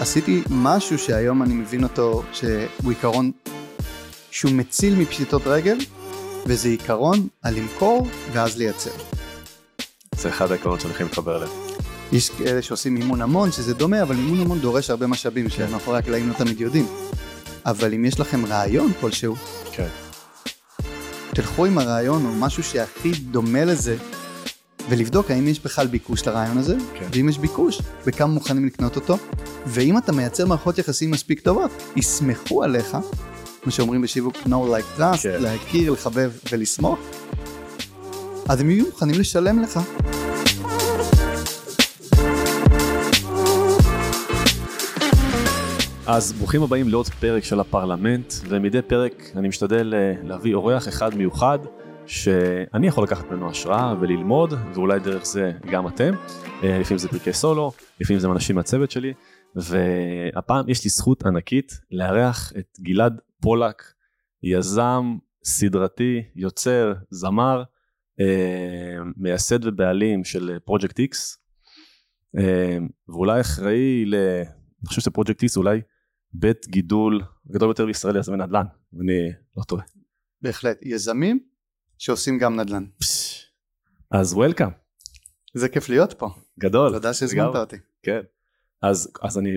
עשיתי משהו שהיום אני מבין אותו שהוא עיקרון שהוא מציל מפשיטות רגל וזה עיקרון על למכור ואז לייצר. זה אחד העקרונות שאני הכי מתחבר אליהם. יש כאלה שעושים מימון המון שזה דומה אבל מימון המון דורש הרבה משאבים שמאחורי הקלעים לא תמיד יודעים. אבל אם יש לכם רעיון כלשהו, כן. תלכו עם הרעיון או משהו שהכי דומה לזה ולבדוק האם יש בכלל ביקוש לרעיון הזה, כן. ואם יש ביקוש, בכמה מוכנים לקנות אותו, ואם אתה מייצר מערכות יחסים מספיק טובות, יסמכו עליך, מה שאומרים בשיווק know like trust, כן. להכיר, לחבב ולסמוך, אז הם יהיו מוכנים לשלם לך. אז ברוכים הבאים לעוד פרק של הפרלמנט, ומדי פרק אני משתדל אה, להביא אורח אחד מיוחד, שאני יכול לקחת ממנו השראה וללמוד, ואולי דרך זה גם אתם. אה, לפעמים זה פרקי סולו, לפעמים זה אנשים מהצוות שלי, והפעם יש לי זכות ענקית לארח את גלעד פולק, יזם, סדרתי, יוצר, זמר, אה, מייסד ובעלים של פרויקט איקס, ואולי אחראי ל... אני חושב שפרויקט איקס אולי בית גידול גדול ביותר בישראל ליזמי נדל"ן, אם אני לא טועה. בהחלט, יזמים שעושים גם נדל"ן. אז וולקאם, זה כיף להיות פה, גדול. תודה שהזמנת. אותי. כן. אז, אז אני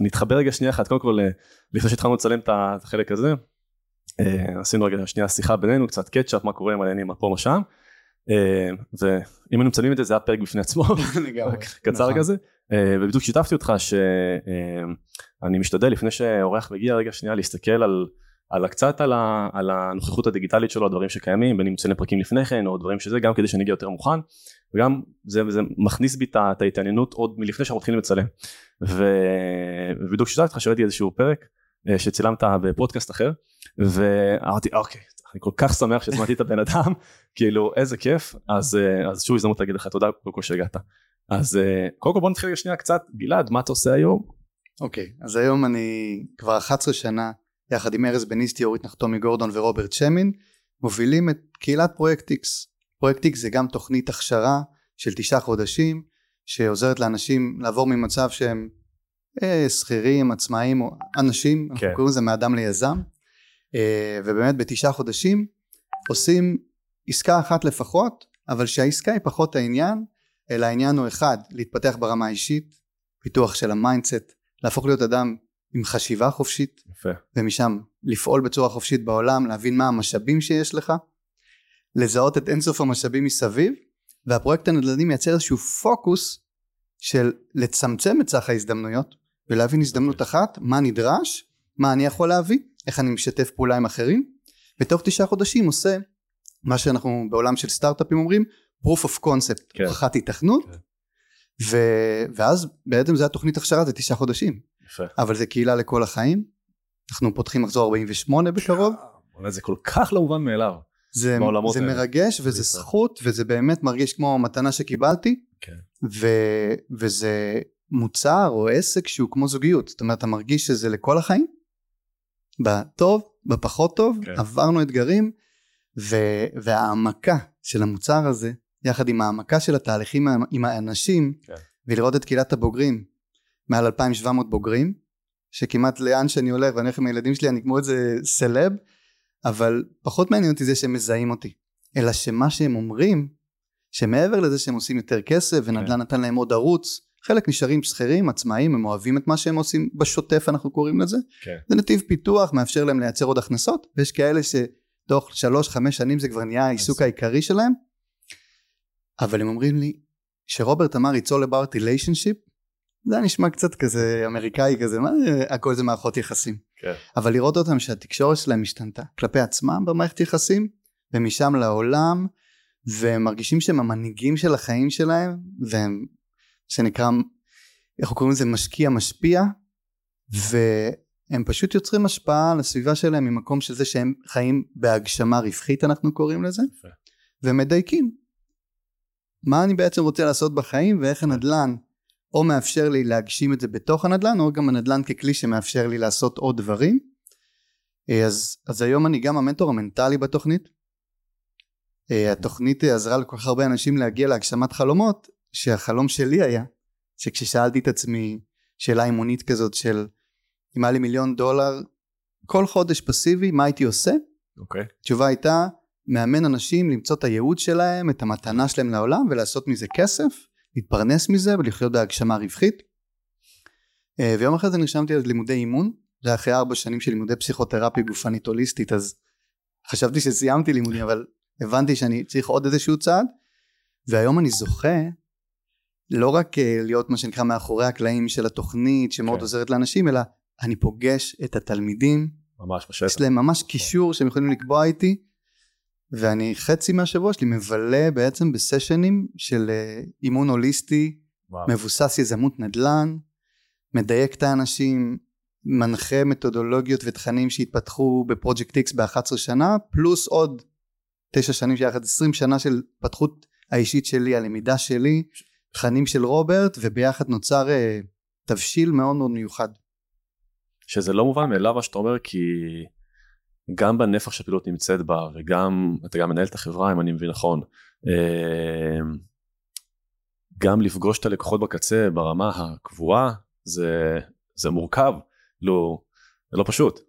נתחבר רגע שנייה אחת, קודם כל אה, לפני שהתחלנו לצלם את החלק הזה, אה, עשינו רגע שנייה שיחה בינינו, קצת קטשאפ, מה קורה עם העניינים מה פה מה שם, אה, ואם היינו מצלמים את זה זה היה פרק בפני עצמו. קצר נכון. כזה, אה, ובדיוק שיתפתי אותך שאני משתדל לפני שאורח מגיע רגע שנייה להסתכל על, על קצת על, ה, על הנוכחות הדיגיטלית שלו, הדברים שקיימים, בין אם מצלם פרקים לפני כן או דברים שזה, גם כדי שאני אגיע יותר מוכן, וגם זה, זה מכניס בי את ההתעניינות עוד מלפני שאנחנו מתחילים לצלם. ובדיוק שיתפתי אותך שראיתי איזשהו פרק אה, שצילמת בפודקאסט אחר, ואמרתי אוקיי, אני כל כך שמח שהזמנתי את הבן אדם, כאילו איזה כיף, אז, אה, אז שוב הזדמנות להגיד לך תודה קודם כל שהגעת. אז אה, קודם כל בוא נתחיל שנייה קצת, גלעד, מה אתה עושה היום? אוקיי, אז היום אני כבר 11 שנה, יחד עם ארז בניסטי, אורית נחתומי גורדון ורוברט שמין, מובילים את קהילת פרויקט X. פרויקט X זה גם תוכנית הכשרה של תשעה חודשים, שעוזרת לאנשים לעבור ממצב שהם אה, שכירים, עצמאים, או אנשים, אנחנו כן. קוראים לזה מאדם ליזם, אה, ובאמת בתשעה חודשים עושים עסקה אחת לפחות, אבל שהעסקה היא פחות העניין, אלא העניין הוא אחד, להתפתח ברמה האישית, פיתוח של ה mindset, להפוך להיות אדם עם חשיבה חופשית, יפה. ומשם לפעול בצורה חופשית בעולם, להבין מה המשאבים שיש לך, לזהות את אינסוף המשאבים מסביב, והפרויקט הנדל"ני מייצר איזשהו פוקוס של לצמצם את סך ההזדמנויות, ולהבין הזדמנות אחת, מה נדרש, מה אני יכול להביא, איך אני משתף פעולה עם אחרים, ותוך תשעה חודשים עושה מה שאנחנו בעולם של סטארט-אפים אומרים, proof of concept, כן. הוכחת היתכנות, כן. ו... ואז בעצם זה התוכנית הכשרה, זה תשעה חודשים. יפה. אבל זה קהילה לכל החיים. אנחנו פותחים מחזור 48 בקרוב. וואלה, זה כל כך לא מובן מאליו. זה, זה האלה. מרגש וזה בישראל. זכות וזה באמת מרגיש כמו מתנה שקיבלתי. כן. ו, וזה מוצר או עסק שהוא כמו זוגיות. זאת אומרת, אתה מרגיש שזה לכל החיים. בטוב, בפחות טוב, כן. עברנו אתגרים. ו, והעמקה של המוצר הזה, יחד עם העמקה של התהליכים עם- האנשים, כן. ולראות את קהילת הבוגרים, מעל 2,700 בוגרים, שכמעט לאן שאני הולך ואני הולך עם הילדים שלי אני כמו איזה סלב, אבל פחות מעניין אותי זה שהם מזהים אותי, אלא שמה שהם אומרים, שמעבר לזה שהם עושים יותר כסף ונדל"ן כן. נתן להם עוד ערוץ, חלק נשארים שכירים, עצמאים, הם אוהבים את מה שהם עושים בשוטף אנחנו קוראים לזה, כן. זה נתיב פיתוח, מאפשר להם לייצר עוד הכנסות, ויש כאלה שתוך שלוש חמש שנים זה כבר נהיה העיסוק העיקרי שלהם, אבל הם אומרים לי, שרוברט אמר it's all about relationship, זה היה נשמע קצת כזה אמריקאי כזה, מה זה, הכל זה מערכות יחסים. כן. אבל לראות אותם שהתקשורת שלהם השתנתה כלפי עצמם במערכת יחסים, ומשם לעולם, והם מרגישים שהם המנהיגים של החיים שלהם, והם, שנקרא, איך קוראים לזה, משקיע משפיע, והם פשוט יוצרים השפעה על הסביבה שלהם ממקום של זה שהם חיים בהגשמה רווחית אנחנו קוראים לזה. ומדייקים. מה אני בעצם רוצה לעשות בחיים ואיך הנדל"ן או מאפשר לי להגשים את זה בתוך הנדל"ן או גם הנדל"ן ככלי שמאפשר לי לעשות עוד דברים. אה, אז, אז היום אני גם המנטור המנטלי בתוכנית. אה, התוכנית עזרה לכל כך הרבה אנשים להגיע להגשמת חלומות, שהחלום שלי היה, שכששאלתי את עצמי שאלה אימונית כזאת של אם היה לי מיליון דולר כל חודש פסיבי, מה הייתי עושה? אוקיי. Okay. התשובה הייתה, מאמן אנשים למצוא את הייעוד שלהם, את המתנה שלהם לעולם ולעשות מזה כסף, להתפרנס מזה ולחיות בהגשמה רווחית. אה, ויום אחרי זה נרשמתי ללימודי אימון, זה היה אחרי ארבע שנים של לימודי פסיכותרפיה גופנית הוליסטית, אז חשבתי שסיימתי לימודים, אבל הבנתי שאני צריך עוד איזשהו צעד, והיום אני זוכה לא רק אה, להיות מה שנקרא מאחורי הקלעים של התוכנית שמאוד כן. עוזרת לאנשים, אלא אני פוגש את התלמידים, ממש בשטח, יש להם ממש קישור שהם יכולים לקבוע איתי, ואני חצי מהשבוע שלי מבלה בעצם בסשנים של אה, אימון הוליסטי, וואו. מבוסס יזמות נדל"ן, מדייק את האנשים, מנחה מתודולוגיות ותכנים שהתפתחו בפרויקט X ב-11 שנה, פלוס עוד 9 שנים שיחד 20 שנה של התפתחות האישית שלי, הלמידה שלי, תכנים של רוברט, וביחד נוצר uh, תבשיל מאוד מאוד מיוחד. שזה לא מובן מאליו מה שאתה אומר, כי גם בנפח שהפעילות נמצאת בה, וגם, אתה גם מנהל את החברה, אם אני מבין נכון, uh, גם לפגוש את הלקוחות בקצה ברמה הקבועה, זה, זה מורכב. לא, זה לא פשוט.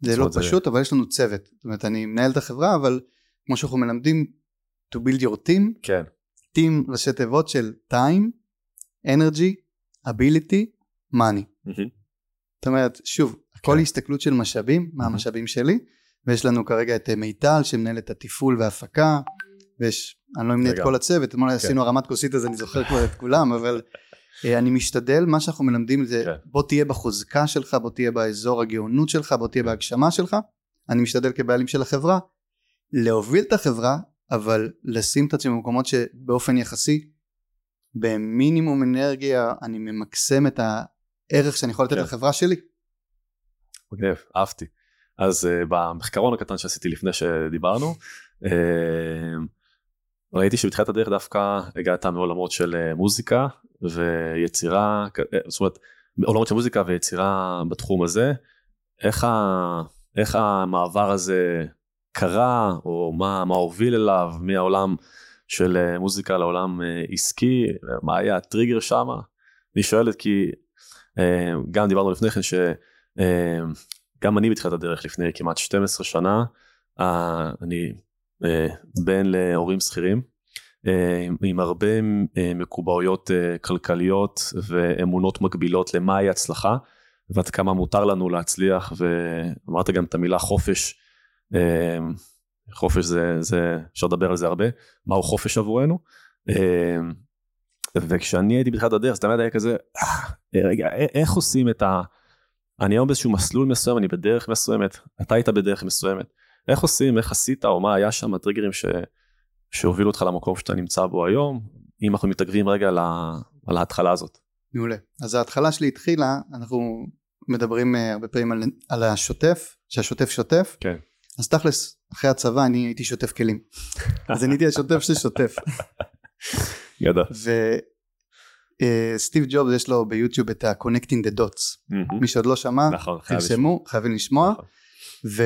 זה לא פשוט, זה... אבל יש לנו צוות. זאת אומרת, אני מנהל את החברה, אבל כמו שאנחנו מלמדים, to build your team, כן. team ראשי תיבות של time, energy, ability, money. Mm-hmm. זאת אומרת, שוב, הכל כן. הסתכלות של משאבים, מה המשאבים שלי, ויש לנו כרגע את מיטל שמנהל את התפעול וההפקה, ויש, אני לא אמנה את כל הצוות, אתמול כן. עשינו הרמת כוסית אז אני זוכר כבר את כולם, אבל אה, אני משתדל, מה שאנחנו מלמדים זה כן. בוא תהיה בחוזקה שלך, בוא תהיה באזור הגאונות שלך, בוא תהיה בהגשמה שלך. אני משתדל כבעלים של החברה להוביל את החברה, אבל לשים את עצמי במקומות שבאופן יחסי, במינימום אנרגיה, אני ממקסם את הערך שאני יכול לתת. לחברה שלי. מגניב, אהבתי. אז uh, במחקרון הקטן שעשיתי לפני שדיברנו, uh, ראיתי שבתחילת הדרך דווקא הגעת מעולמות של uh, מוזיקה ויצירה, אה, זאת אומרת, עולמות של מוזיקה ויצירה בתחום הזה, איך, ה, איך המעבר הזה קרה, או מה, מה הוביל אליו מהעולם של אה, מוזיקה לעולם אה, עסקי, מה היה הטריגר שם? אני שואלת כי גם דיברנו לפני כן שגם אני בתחילת הדרך לפני כמעט 12 שנה, אני בן להורים שכירים. אה, עם הרבה אה, מקובעויות אה, כלכליות ואמונות מקבילות למהי הצלחה ועד כמה מותר לנו להצליח ואמרת גם את המילה חופש חופש זה, זה אפשר לדבר על זה הרבה מהו חופש עבורנו וכשאני הייתי בתחילת הדרך זה תמיד היה כזה רגע איך עושים את ה... אני היום באיזשהו מסלול מסוים אני בדרך מסוימת אתה היית בדרך מסוימת איך עושים איך עשית או מה היה שם הטריגרים ש... שהובילו אותך למקום שאתה נמצא בו היום, אם אנחנו מתעכבים רגע על, ה, על ההתחלה הזאת. מעולה. אז ההתחלה שלי התחילה, אנחנו מדברים uh, הרבה פעמים על, על השוטף, שהשוטף שוטף. כן. אז תכלס, אחרי הצבא אני הייתי שוטף כלים. אז אני הייתי השוטף ששוטף. ידע. וסטיב uh, ג'ובס יש לו ביוטיוב את ה-connecting the dots. Mm-hmm. מי שעוד לא שמע, נכון, תרשמו, חייבים לשמוע. נכון. ו...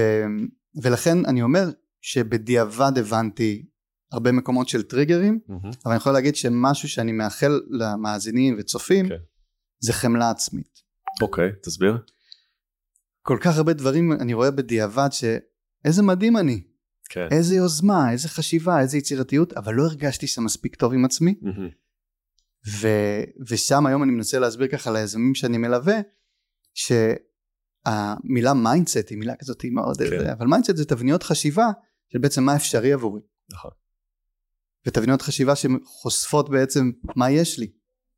ולכן אני אומר שבדיעבד הבנתי הרבה מקומות של טריגרים, mm-hmm. אבל אני יכול להגיד שמשהו שאני מאחל למאזינים וצופים, okay. כן. זה חמלה עצמית. אוקיי, okay, תסביר. כל כך הרבה דברים אני רואה בדיעבד שאיזה מדהים אני. כן. איזה יוזמה, איזה חשיבה, איזה יצירתיות, אבל לא הרגשתי שם מספיק טוב עם עצמי. Mm-hmm. ו, ושם היום אני מנסה להסביר ככה ליזמים שאני מלווה, שהמילה mindset היא מילה כזאת מאוד, כן. אבל mindset זה תבניות חשיבה של בעצם מה אפשרי עבורי. נכון. ותבניות חשיבה שחושפות בעצם מה יש לי,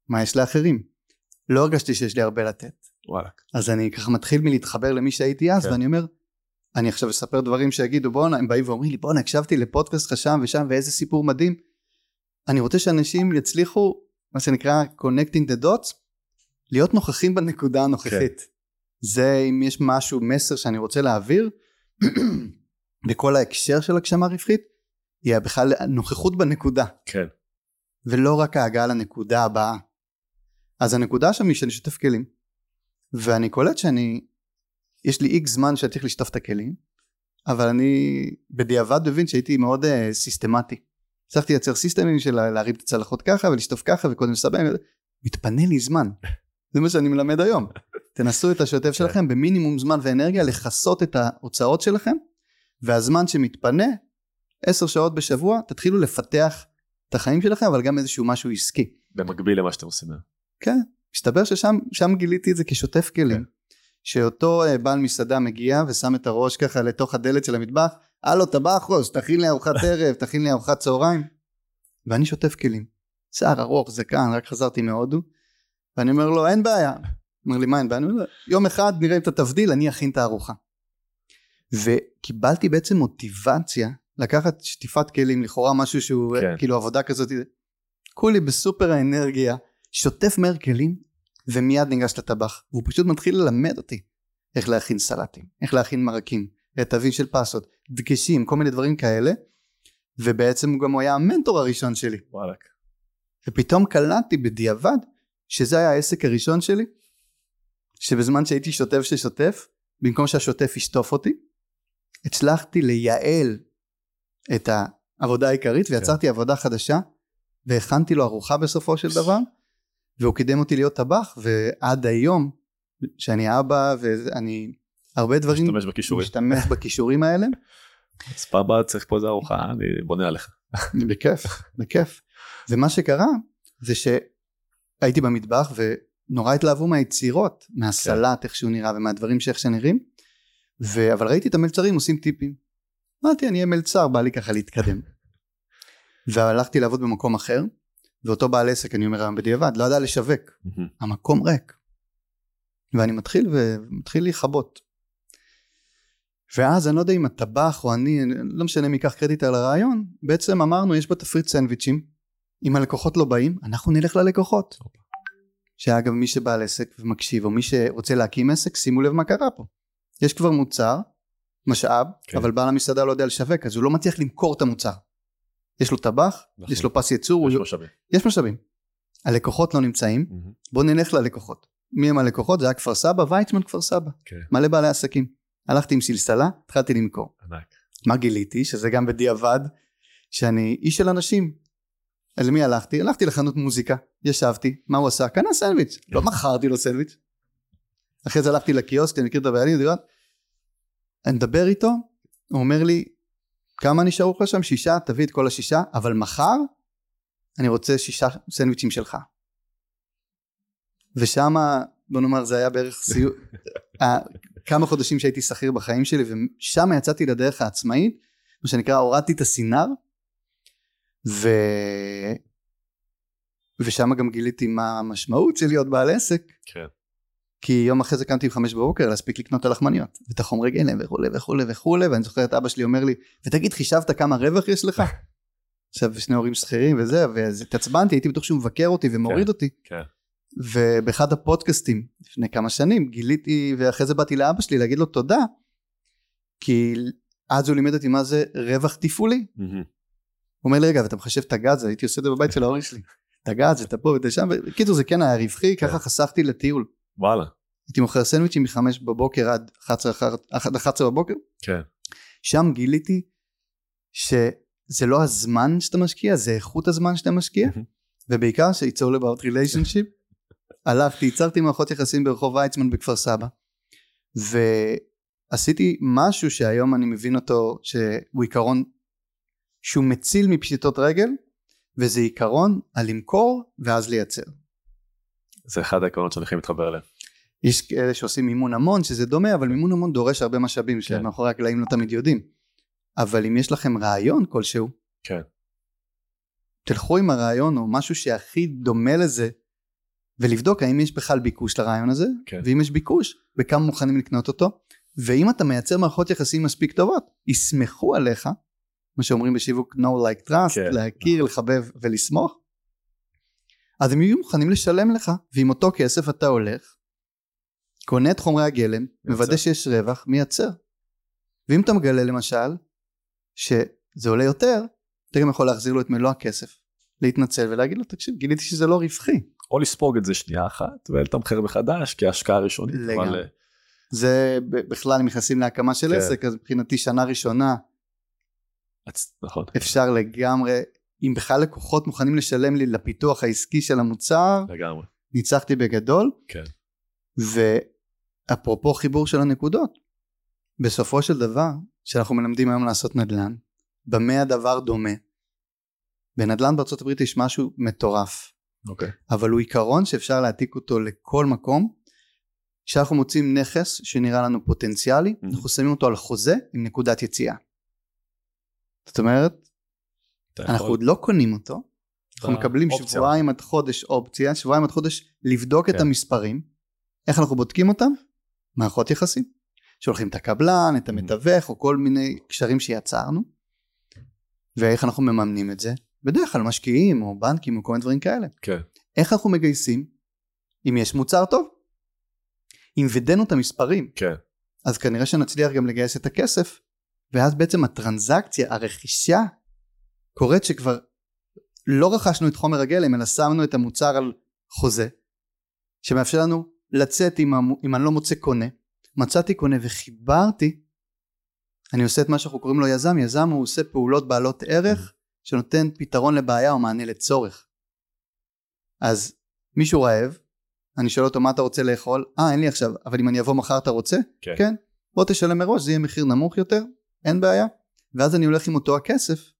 מה יש לאחרים. לא הרגשתי שיש לי הרבה לתת. וואלה. אז אני ככה מתחיל מלהתחבר למי שהייתי אז, כן. ואני אומר, אני עכשיו אספר דברים שיגידו בואנה, הם באים ואומרים לי בואנה הקשבתי לפודקאסט לך שם ושם ואיזה סיפור מדהים. אני רוצה שאנשים יצליחו, מה שנקרא connecting the dots, להיות נוכחים בנקודה הנוכחית. כן. זה אם יש משהו, מסר שאני רוצה להעביר, בכל ההקשר של הגשמה רווחית, היא בכלל נוכחות בנקודה. כן. ולא רק ההגעה לנקודה הבאה. אז הנקודה שם היא שאני שוטף כלים. ואני קולט שאני, יש לי איקס זמן שאני צריך לשטוף את הכלים, אבל אני בדיעבד מבין שהייתי מאוד uh, סיסטמטי. הצלחתי לייצר סיסטמים של להרים את הצלחות ככה ולשטוף ככה וקודם לסבן, מתפנה לי זמן. זה מה שאני מלמד היום. תנסו את השוטף שלכם במינימום זמן ואנרגיה לכסות את ההוצאות שלכם, והזמן שמתפנה, עשר שעות בשבוע, תתחילו לפתח את החיים שלכם, אבל גם איזשהו משהו עסקי. במקביל למה שאתם עושים. כן, מסתבר ששם גיליתי את זה כשוטף כלים. כן. שאותו אה, בעל מסעדה מגיע ושם את הראש ככה לתוך הדלת של המטבח, הלו טבחוס, תכין לי ארוחת ערב, תכין לי ארוחת צהריים. ואני שוטף כלים. שיער ארוך, זקן, רק חזרתי מהודו. ואני אומר לו, אין בעיה. אומר לי, מה אין בעיה? אני אומר, יום אחד נראה את התבדיל, אני אכין את הארוחה. וקיבלתי בעצם מוטיבציה לקחת שטיפת כלים, לכאורה משהו שהוא כן. כאילו עבודה כזאת, כולי בסופר האנרגיה, שוטף מהר כלים, ומיד ניגש לטבח. והוא פשוט מתחיל ללמד אותי איך להכין סלטים, איך להכין מרקים, תווים של פסות, דגשים, כל מיני דברים כאלה. ובעצם גם הוא היה המנטור הראשון שלי. וואלק. ופתאום קלטתי בדיעבד שזה היה העסק הראשון שלי, שבזמן שהייתי שוטף ששוטף, במקום שהשוטף ישטוף אותי, הצלחתי לייעל את העבודה העיקרית כן. ויצרתי כן. עבודה חדשה והכנתי לו ארוחה בסופו של דבר והוא קידם אותי להיות טבח ועד היום שאני אבא ואני הרבה דברים משתמש בכישורים, משתמש בכישורים האלה. אז פעם הבאה צריך פה איזה ארוחה אני בונה עליך. בכיף בכיף. ומה שקרה זה שהייתי במטבח ונורא התלהבו מהיצירות מהסלט. איך שהוא נראה ומהדברים שאיך שנראים ו... אבל ראיתי את המלצרים עושים טיפים. אמרתי אני אהיה מלצר בא לי ככה להתקדם. והלכתי לעבוד במקום אחר ואותו בעל עסק אני אומר היום בדיעבד לא ידע לשווק. המקום ריק. ואני מתחיל ומתחיל להיכבות ואז אני לא יודע אם הטבח או אני לא משנה מי ייקח קרדיט על הרעיון בעצם אמרנו יש בתפריט סנדוויצ'ים אם הלקוחות לא באים אנחנו נלך ללקוחות שאגב מי שבעל עסק ומקשיב או מי שרוצה להקים עסק שימו לב מה קרה פה יש כבר מוצר משאב כן. אבל בעל המסעדה לא יודע לשווק אז הוא לא מצליח למכור את המוצר יש לו טבח, נכון. יש לו פס ייצור, יש משאבים. יש משאבים. הלקוחות לא נמצאים, mm-hmm. בוא נלך ללקוחות. מי הם הלקוחות? זה היה כפר סבא, ויצמן כפר סבא. כן. מלא בעלי עסקים. הלכתי עם סלסלה, התחלתי למכור. ענק. מה גיליתי? שזה גם בדיעבד, שאני איש של אנשים. אל מי הלכתי? הלכתי לחנות מוזיקה, ישבתי, מה הוא עשה? קנה סנדוויץ', לא מכרתי לו סנדוויץ'. אחרי זה הלכתי לקיוסק, אני מכיר את הבעלים, אני מדבר איתו, הוא אומר לי, כמה נשארו לך שם? שישה? תביא את כל השישה, אבל מחר אני רוצה שישה סנדוויצ'ים שלך. ושם, בוא נאמר, זה היה בערך סיום, כמה חודשים שהייתי שכיר בחיים שלי, ושם יצאתי לדרך העצמאית, מה שנקרא, הורדתי את הסינר, ו... ושם גם גיליתי מה המשמעות של להיות בעל עסק. כן. כי יום אחרי זה קמתי בחמש בבוקר להספיק לקנות את הלחמניות ואת החומרי גלם וכולי וכולי וכולי ואני זוכר את אבא שלי אומר לי ותגיד חישבת כמה רווח יש לך? עכשיו שני הורים שכירים וזה ואז התעצבנתי הייתי בטוח שהוא מבקר אותי ומוריד כן, אותי כן. ובאחד הפודקאסטים לפני כמה שנים גיליתי ואחרי זה באתי לאבא שלי להגיד לו תודה כי אז הוא לימד אותי מה זה רווח תפעולי mm-hmm. הוא אומר לי רגע ואתה מחשב את הגז הייתי עושה את זה בבית של ההורים שלי את הגז את הפה ואת שם בקיצור זה כן היה רווחי ככה כן. חסכתי לטיול וואלה. הייתי מוכר סנדוויצ'ים מחמש בבוקר עד 11, 11 בבוקר. כן. שם גיליתי שזה לא הזמן שאתה משקיע, זה איכות הזמן שאתה משקיע, ובעיקר ש- it's all about relationship. הלכתי, ייצרתי מערכות יחסים ברחוב ויצמן בכפר סבא, ועשיתי משהו שהיום אני מבין אותו, שהוא עיקרון שהוא מציל מפשיטות רגל, וזה עיקרון על למכור ואז לייצר. זה אחד העקרונות שאני הכי מתחבר אליהם. יש כאלה שעושים מימון המון שזה דומה אבל מימון המון דורש הרבה משאבים כן. שמאחורי הקלעים לא תמיד יודעים אבל אם יש לכם רעיון כלשהו כן. תלכו עם הרעיון או משהו שהכי דומה לזה ולבדוק האם יש בכלל ביקוש לרעיון הזה כן. ואם יש ביקוש בכמה מוכנים לקנות אותו ואם אתה מייצר מערכות יחסים מספיק טובות יסמכו עליך מה שאומרים בשיווק no like trust כן. להכיר לחבב ולסמוך אז הם יהיו מוכנים לשלם לך ועם אותו כסף אתה הולך קונה את חומרי הגלם מוודא שיש רווח מייצר ואם אתה מגלה למשל שזה עולה יותר אתה גם יכול להחזיר לו את מלוא הכסף להתנצל ולהגיד לו תקשיב גיליתי שזה לא רווחי או לספוג את זה שנייה אחת ולתמחר מחדש כהשקעה ראשונית לגמרי אבל, זה בכלל אם נכנסים להקמה של כן. עסק אז מבחינתי שנה ראשונה הצ- נכון. אפשר לגמרי אם בכלל לקוחות מוכנים לשלם לי לפיתוח העסקי של המוצר לגמרי. ניצחתי בגדול כן. ואפרופו חיבור של הנקודות בסופו של דבר שאנחנו מלמדים היום לעשות נדל"ן במה הדבר דומה בנדל"ן בארצות הברית יש משהו מטורף אוקיי. אבל הוא עיקרון שאפשר להעתיק אותו לכל מקום. כשאנחנו מוצאים נכס שנראה לנו פוטנציאלי, Mhm. אנחנו שמים אותו על חוזה עם נקודת יציאה. זאת אומרת, אנחנו יכול- עוד לא קונים אותו, אנחנו מקבלים אופציה. שבועיים עד חודש אופציה, שבועיים עד חודש לבדוק את כן. המספרים. איך אנחנו בודקים אותם? מערכות יחסים. שולחים את הקבלן, את המתווך, או כל מיני קשרים שיצרנו. ואיך אנחנו מממנים את זה? בדרך כלל משקיעים, או בנקים, או כל מיני דברים כאלה. כן. איך אנחנו מגייסים? אם יש מוצר טוב. אם וידאנו את המספרים, כן. אז כנראה שנצליח גם לגייס את הכסף, ואז בעצם הטרנזקציה, הרכישה, קורית שכבר לא רכשנו את חומר הגלם, אלא שמנו את המוצר על חוזה, שמאפשר לנו לצאת אם, המו- אם אני לא מוצא קונה. מצאתי קונה וחיברתי, אני עושה את מה שאנחנו קוראים לו יזם, יזם הוא עושה פעולות בעלות ערך, שנותן פתרון לבעיה או מענה לצורך. אז מישהו רעב, אני שואל אותו מה אתה רוצה לאכול? אה אין לי עכשיו, אבל אם אני אבוא מחר אתה רוצה? כן. כן. בוא תשלם מראש, זה יהיה מחיר נמוך יותר, אין בעיה. ואז אני הולך עם אותו הכסף,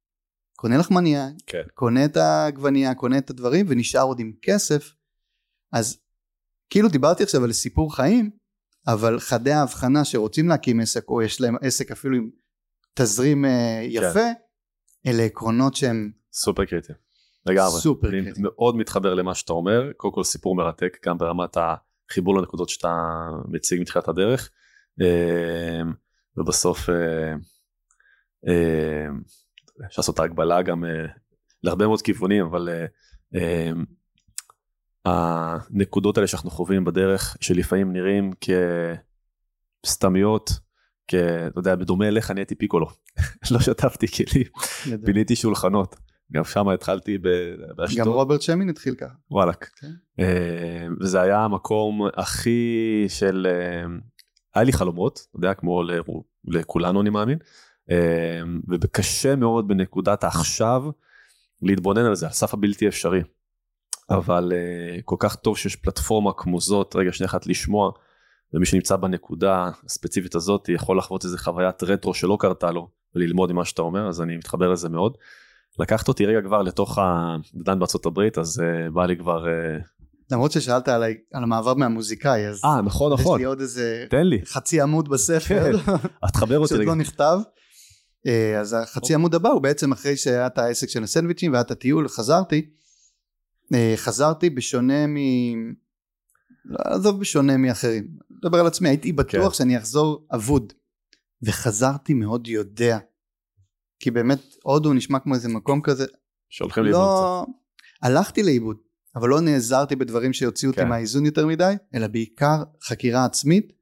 קונה לחמניה, כן. קונה את העגבנייה, קונה את הדברים ונשאר עוד עם כסף. אז כאילו דיברתי עכשיו על סיפור חיים, אבל חדי ההבחנה שרוצים להקים עסק, או יש להם עסק אפילו עם תזרים אה, יפה, אלה עקרונות שהם סופר קריטי. לגמרי. סופר אני קריטי. מאוד מתחבר למה שאתה אומר. קודם כל סיפור מרתק, גם ברמת החיבור לנקודות שאתה מציג מתחילת הדרך. אה, ובסוף אה, אה, אפשר לעשות את ההגבלה גם אה, להרבה מאוד כיוונים, אבל אה, הנקודות האלה שאנחנו חווים בדרך, שלפעמים נראים כסתמיות, כ... אתה יודע, בדומה אליך אני הייתי פיקולו, לא שטפתי כלים, פיניתי שולחנות, גם שם התחלתי באשדוד. גם רוברט שמין התחיל ככה. וואלאק. כן. אה, וזה היה המקום הכי של... אה, היה לי חלומות, אתה יודע, כמו לכולנו אני מאמין, אה, וקשה מאוד בנקודת העכשיו להתבונן על זה, על סף הבלתי אפשרי. אבל אה, כל כך טוב שיש פלטפורמה כמו זאת, רגע שנייה אחת לשמוע, ומי שנמצא בנקודה הספציפית הזאת יכול לחוות איזה חוויית רטרו שלא קרתה לו, וללמוד ממה שאתה אומר, אז אני מתחבר לזה מאוד. לקחת אותי רגע כבר לתוך הנדל"ן בארצות הברית, אז uh, בא לי כבר... אה, למרות ששאלת עליי על המעבר מהמוזיקאי, אז אה, נכון, יש נכון, לי עוד איזה תן לי, חצי עמוד בספר, אז תחבר אותי שעוד. לא נכתב. אה, אז החצי עמוד הבא הוא בעצם אחרי שהיה את העסק של הסנדוויצ'ים והיה את הטיול, חזרתי. אה, חזרתי בשונה מ... לא עזוב בשונה מאחרים, מדבר על עצמי, הייתי בטוח כן. שאני אחזור אבוד. וחזרתי מאוד יודע. כי באמת הודו נשמע כמו איזה מקום כזה, שהולכים לאיבוד קצת. לא... הלכתי לאיבוד, אבל לא נעזרתי בדברים שיוציאו אותי כן. מהאיזון יותר מדי, אלא בעיקר חקירה עצמית.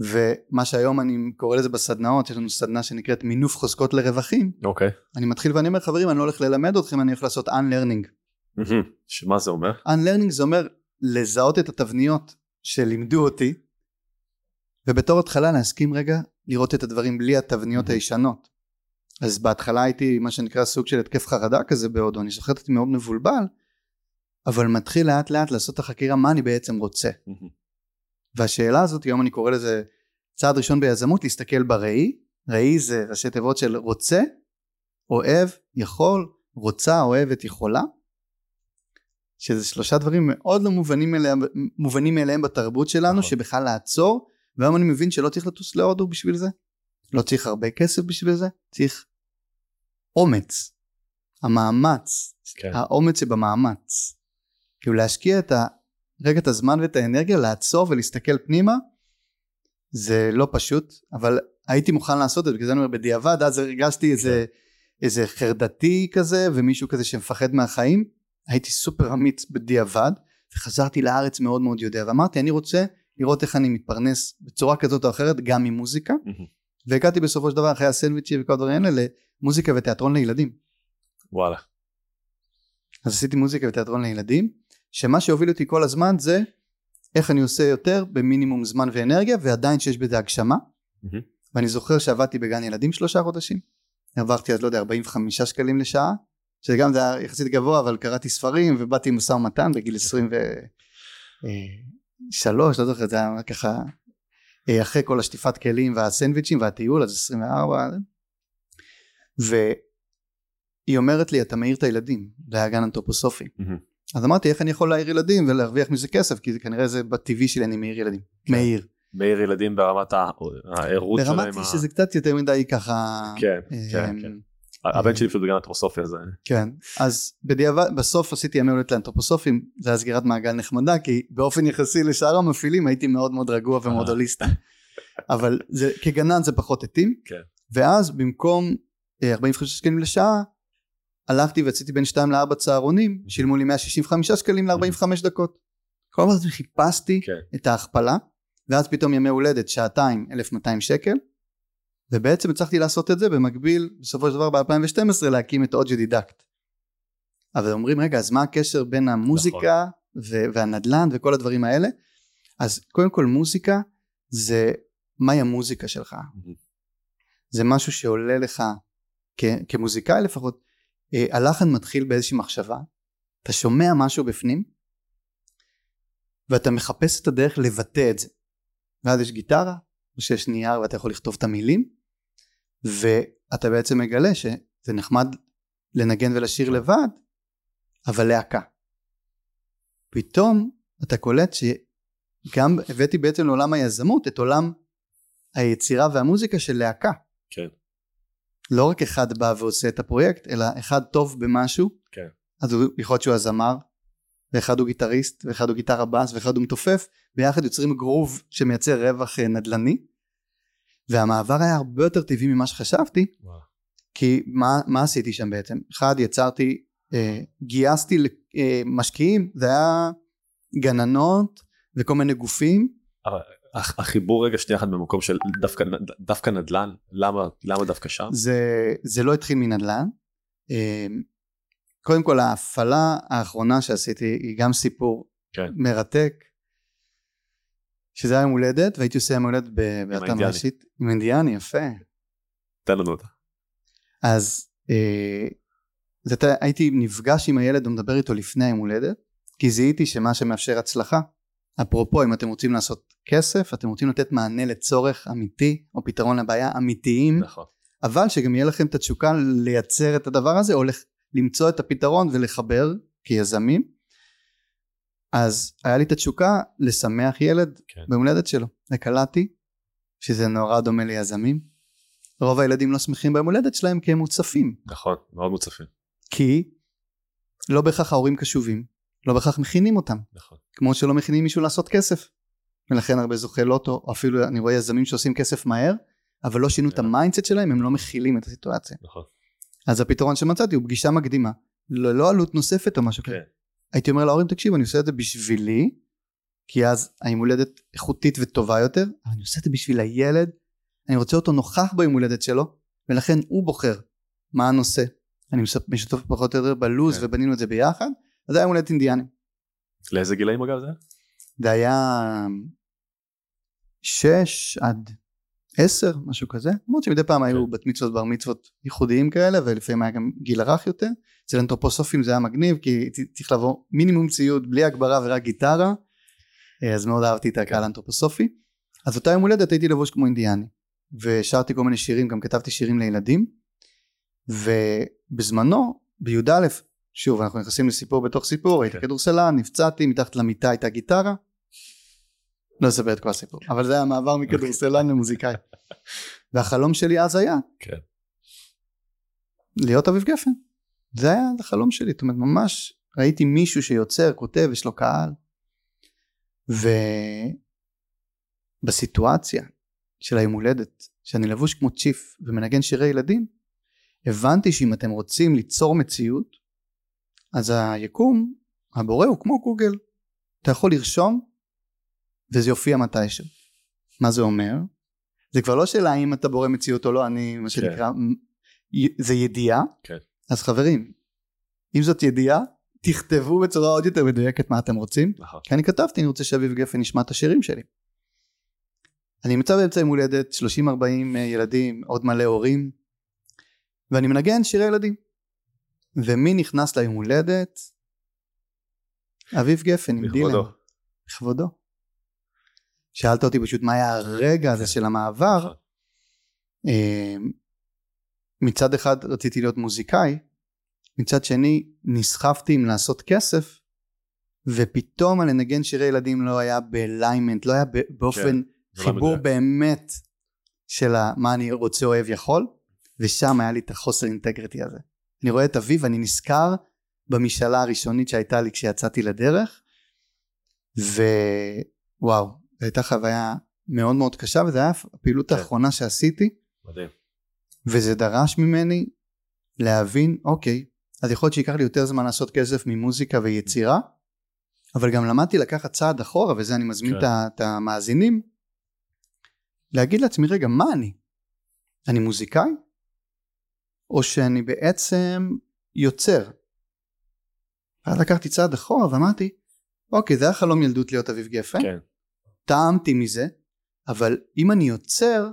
ומה שהיום אני קורא לזה בסדנאות, יש לנו סדנה שנקראת מינוף חוזקות לרווחים, אוקיי. אני מתחיל ואני אומר חברים אני לא הולך ללמד אתכם אני הולך לעשות unlearning. מהמם. שמה זה אומר? unlearning זה אומר לזהות את התבניות שלימדו אותי, ובתור התחלה להסכים רגע לראות את הדברים בלי התבניות. הישנות. אז בהתחלה הייתי מה שנקרא סוג של התקף חרדה כזה בהודו, אני זוכרת אותי מאוד מבולבל, אבל מתחיל לאט לאט לעשות את החקירה מה אני בעצם רוצה. והשאלה הזאת, היום אני קורא לזה צעד ראשון ביזמות, להסתכל בראי, ראי זה ראשי תיבות של רוצה, אוהב, יכול, רוצה, אוהבת, יכולה, שזה שלושה דברים מאוד לא מובנים מאליהם, מובנים מאליהם בתרבות שלנו, נכון. שבכלל לעצור, והיום אני מבין שלא צריך לטוס להודו בשביל זה, לא צריך הרבה כסף בשביל זה, צריך אומץ, המאמץ, כן. האומץ שבמאמץ. כאילו להשקיע את ה... רגע את הזמן ואת האנרגיה, לעצור ולהסתכל פנימה, זה לא פשוט, אבל הייתי מוכן לעשות את זה, בגלל זה אני אומר בדיעבד, אז הרגשתי איזה, איזה חרדתי כזה, ומישהו כזה שמפחד מהחיים, הייתי סופר אמיץ בדיעבד, וחזרתי לארץ מאוד מאוד יודע, ואמרתי אני רוצה לראות איך אני מתפרנס בצורה כזאת או אחרת, גם ממוזיקה, מהמם. והגעתי בסופו של דבר אחרי הסנדוויצ'י וכל הדברים האלה, למוזיקה ותיאטרון לילדים. וואלה. אז עשיתי מוזיקה ותיאטרון לילדים, שמה שהוביל אותי כל הזמן זה איך אני עושה יותר במינימום זמן ואנרגיה ועדיין שיש בזה הגשמה מהמם. ואני זוכר שעבדתי בגן ילדים שלושה חודשים הרווחתי אז לא יודע 45 שקלים לשעה שגם זה היה יחסית גבוה אבל קראתי ספרים ובאתי עם משא ומתן בגיל 23 לא זוכר זה היה ככה אה, אחרי כל השטיפת כלים והסנדוויצ'ים והטיול אז 24 והיא אומרת לי אתה מעיר את הילדים זה היה גן אנתרופוסופי. אז אמרתי איך אני יכול להעיר ילדים ולהרוויח מזה כסף כי זה כנראה זה בטבעי שלי אני מעיר ילדים מעיר מאיר ילדים ברמת הערות שלהם. ברמת שזה קצת יותר מדי ככה כן, אה, כן, כן. הבן שלי פשוט בגן אנתרופוסופיה זה... כן אז בדיעבד בסוף עשיתי ימי הולדת לאנתרופוסופים זה היה סגירת מעגל נחמדה כי באופן יחסי לשאר המפעילים הייתי מאוד מאוד רגוע ומאוד אה. הוליסטי. אבל זה, כגנן זה פחות התאים. כן. ואז במקום אה, 45 שקלים לשעה הלכתי ועשיתי בין 2 ל-4 צהרונים שילמו לי 165 שקלים ל-45 דקות. כל הזמן חיפשתי כן. את ההכפלה ואז פתאום ימי הולדת שעתיים 1200 שקל ובעצם הצלחתי לעשות את זה במקביל בסופו של דבר ב-2012 להקים את אודיודידקט אבל אומרים רגע אז מה הקשר בין המוזיקה ו- והנדל"ן וכל הדברים האלה? אז קודם כל מוזיקה זה מהי המוזיקה שלך? מהמם. זה משהו שעולה לך כ- כמוזיקאי לפחות. אה, הלחן מתחיל באיזושהי מחשבה. אתה שומע משהו בפנים ואתה מחפש את הדרך לבטא את זה. ואז יש גיטרה או שיש נייר ואתה יכול לכתוב את המילים ואתה בעצם מגלה שזה נחמד לנגן ולשיר לבד אבל להקה פתאום אתה קולט שגם הבאתי בעצם לעולם היזמות את עולם היצירה והמוזיקה של להקה כן. לא רק אחד בא ועושה את הפרויקט אלא אחד טוב במשהו כן. אז הוא יכול להיות שהוא הזמר ואחד הוא גיטריסט ואחד הוא גיטרה בס ואחד הוא מתופף ביחד יוצרים גרוב שמייצר רווח אה, נדל"ני והמעבר היה הרבה יותר טבעי ממה שחשבתי וואו. כי מה, מה עשיתי שם בעצם אחד יצרתי אה, גייסתי אה, משקיעים זה היה גננות וכל מיני גופים הח- החיבור רגע שנייה אחת במקום של דווקא, דווקא נדל"ן, למה, למה דווקא שם? זה, זה לא התחיל מנדל"ן אה, קודם כל ההפעלה האחרונה שעשיתי היא גם סיפור כן. מרתק שזה היה יום הולדת והייתי עושה יום הולדת ב- באתר האינדיאני. ראשית עם אינדיאני יפה תן לנו אותה. אז אה, זאת, הייתי נפגש עם הילד ומדבר איתו לפני היום הולדת כי זיהיתי שמה שמאפשר הצלחה אפרופו אם אתם רוצים לעשות כסף אתם רוצים לתת מענה לצורך אמיתי או פתרון לבעיה אמיתיים נכון. אבל שגם יהיה לכם את התשוקה לייצר את הדבר הזה או למצוא את הפתרון ולחבר כיזמים אז היה לי את התשוקה לשמח ילד כן. ביום הולדת שלו וקלטתי שזה נורא דומה ליזמים רוב הילדים לא שמחים ביום הולדת שלהם כי הם מוצפים נכון, מאוד מוצפים. כי לא בהכרח ההורים קשובים לא בהכרח מכינים אותם נכון. כמו שלא מכינים מישהו לעשות כסף ולכן הרבה זוכי לוטו או אפילו אני רואה יזמים שעושים כסף מהר אבל לא שינו את כן. ה mindset שלהם הם לא מכילים את הסיטואציה נכון. אז הפתרון שמצאתי הוא פגישה מקדימה ללא עלות נוספת או משהו כזה כן. הייתי אומר להורים תקשיבו אני עושה את זה בשבילי כי אז היום הולדת איכותית וטובה יותר אבל אני עושה את זה בשביל הילד אני רוצה אותו נוכח ביום הולדת שלו ולכן הוא בוחר מה הנושא אני משת- משתף פחות או יותר בלוז כן. ובנינו את זה ביחד אז זה היה יום הולדת אינדיאני לאיזה גילאים אגב זה? זה היה שש עד עשר משהו כזה למרות שמדי פעם היו כן. בת מצוות בר מצוות ייחודיים כאלה ולפעמים היה גם גיל הרך יותר אצל אנתרופוסופים זה היה מגניב כי צריך לבוא מינימום ציוד בלי הגברה ורק גיטרה אז מאוד אהבתי את הקהל האנתרופוסופי. אז אותה יום הולדת הייתי לבוש כמו אינדיאני ושרתי כל מיני שירים גם כתבתי שירים לילדים. ובזמנו בי"א שוב אנחנו נכנסים לסיפור בתוך סיפור הייתי כן. כדורסלן נפצעתי מתחת למיטה הייתה גיטרה. לא אספר את כל הסיפור אבל זה היה מעבר מכדורסלן למוזיקאי. והחלום שלי אז היה כן. להיות אביב גפן. זה היה החלום שלי זאת אומרת ממש ראיתי מישהו שיוצר כותב יש לו קהל ובסיטואציה של היום הולדת שאני לבוש כמו צ'יף ומנגן שירי ילדים הבנתי שאם אתם רוצים ליצור מציאות אז היקום הבורא הוא כמו גוגל אתה יכול לרשום וזה יופיע מתישהו מה זה אומר? זה כבר לא שאלה אם אתה בורא מציאות או לא אני מה שנקרא זה ידיעה כן. אז חברים אם זאת ידיעה תכתבו בצורה עוד יותר מדויקת מה אתם רוצים. נכון. כי אני כתבתי, אני רוצה שאביב גפן ישמע את השירים שלי. אני נמצא באמצע יום הולדת, 30-40 ילדים, עוד מלא הורים, ואני מנגן שירי ילדים. ומי נכנס ליום הולדת? אביב גפן עם דילן. לכבודו. שאלת אותי פשוט מה היה הרגע הזה של המעבר. נכון. אה, מצד אחד רציתי להיות מוזיקאי, מצד שני נסחפתי עם לעשות כסף, ופתאום הלנגן שירי ילדים לא היה באליימנט, לא היה ב- באופן לא חיבור מדויק. באמת של מה אני רוצה אוהב יכול, ושם היה לי את החוסר אינטגריטי הזה. אני רואה את אביב, אני נזכר במשאלה הראשונית שהייתה לי כשיצאתי לדרך, ווואו, זו הייתה חוויה מאוד מאוד קשה, וזו הייתה הפעילות כן. האחרונה שעשיתי, מדהים. וזה דרש ממני להבין, אוקיי, אז יכול להיות שייקח לי יותר זמן לעשות כסף ממוזיקה ויצירה, אבל גם למדתי לקחת צעד אחורה, וזה אני מזמין כן. את המאזינים, להגיד לעצמי, רגע, מה אני? אני מוזיקאי? או שאני בעצם יוצר? ואז לקחתי צעד אחורה ואמרתי, אוקיי, זה היה חלום ילדות להיות אביב גפן, כן. טעמתי מזה, אבל אם אני יוצר,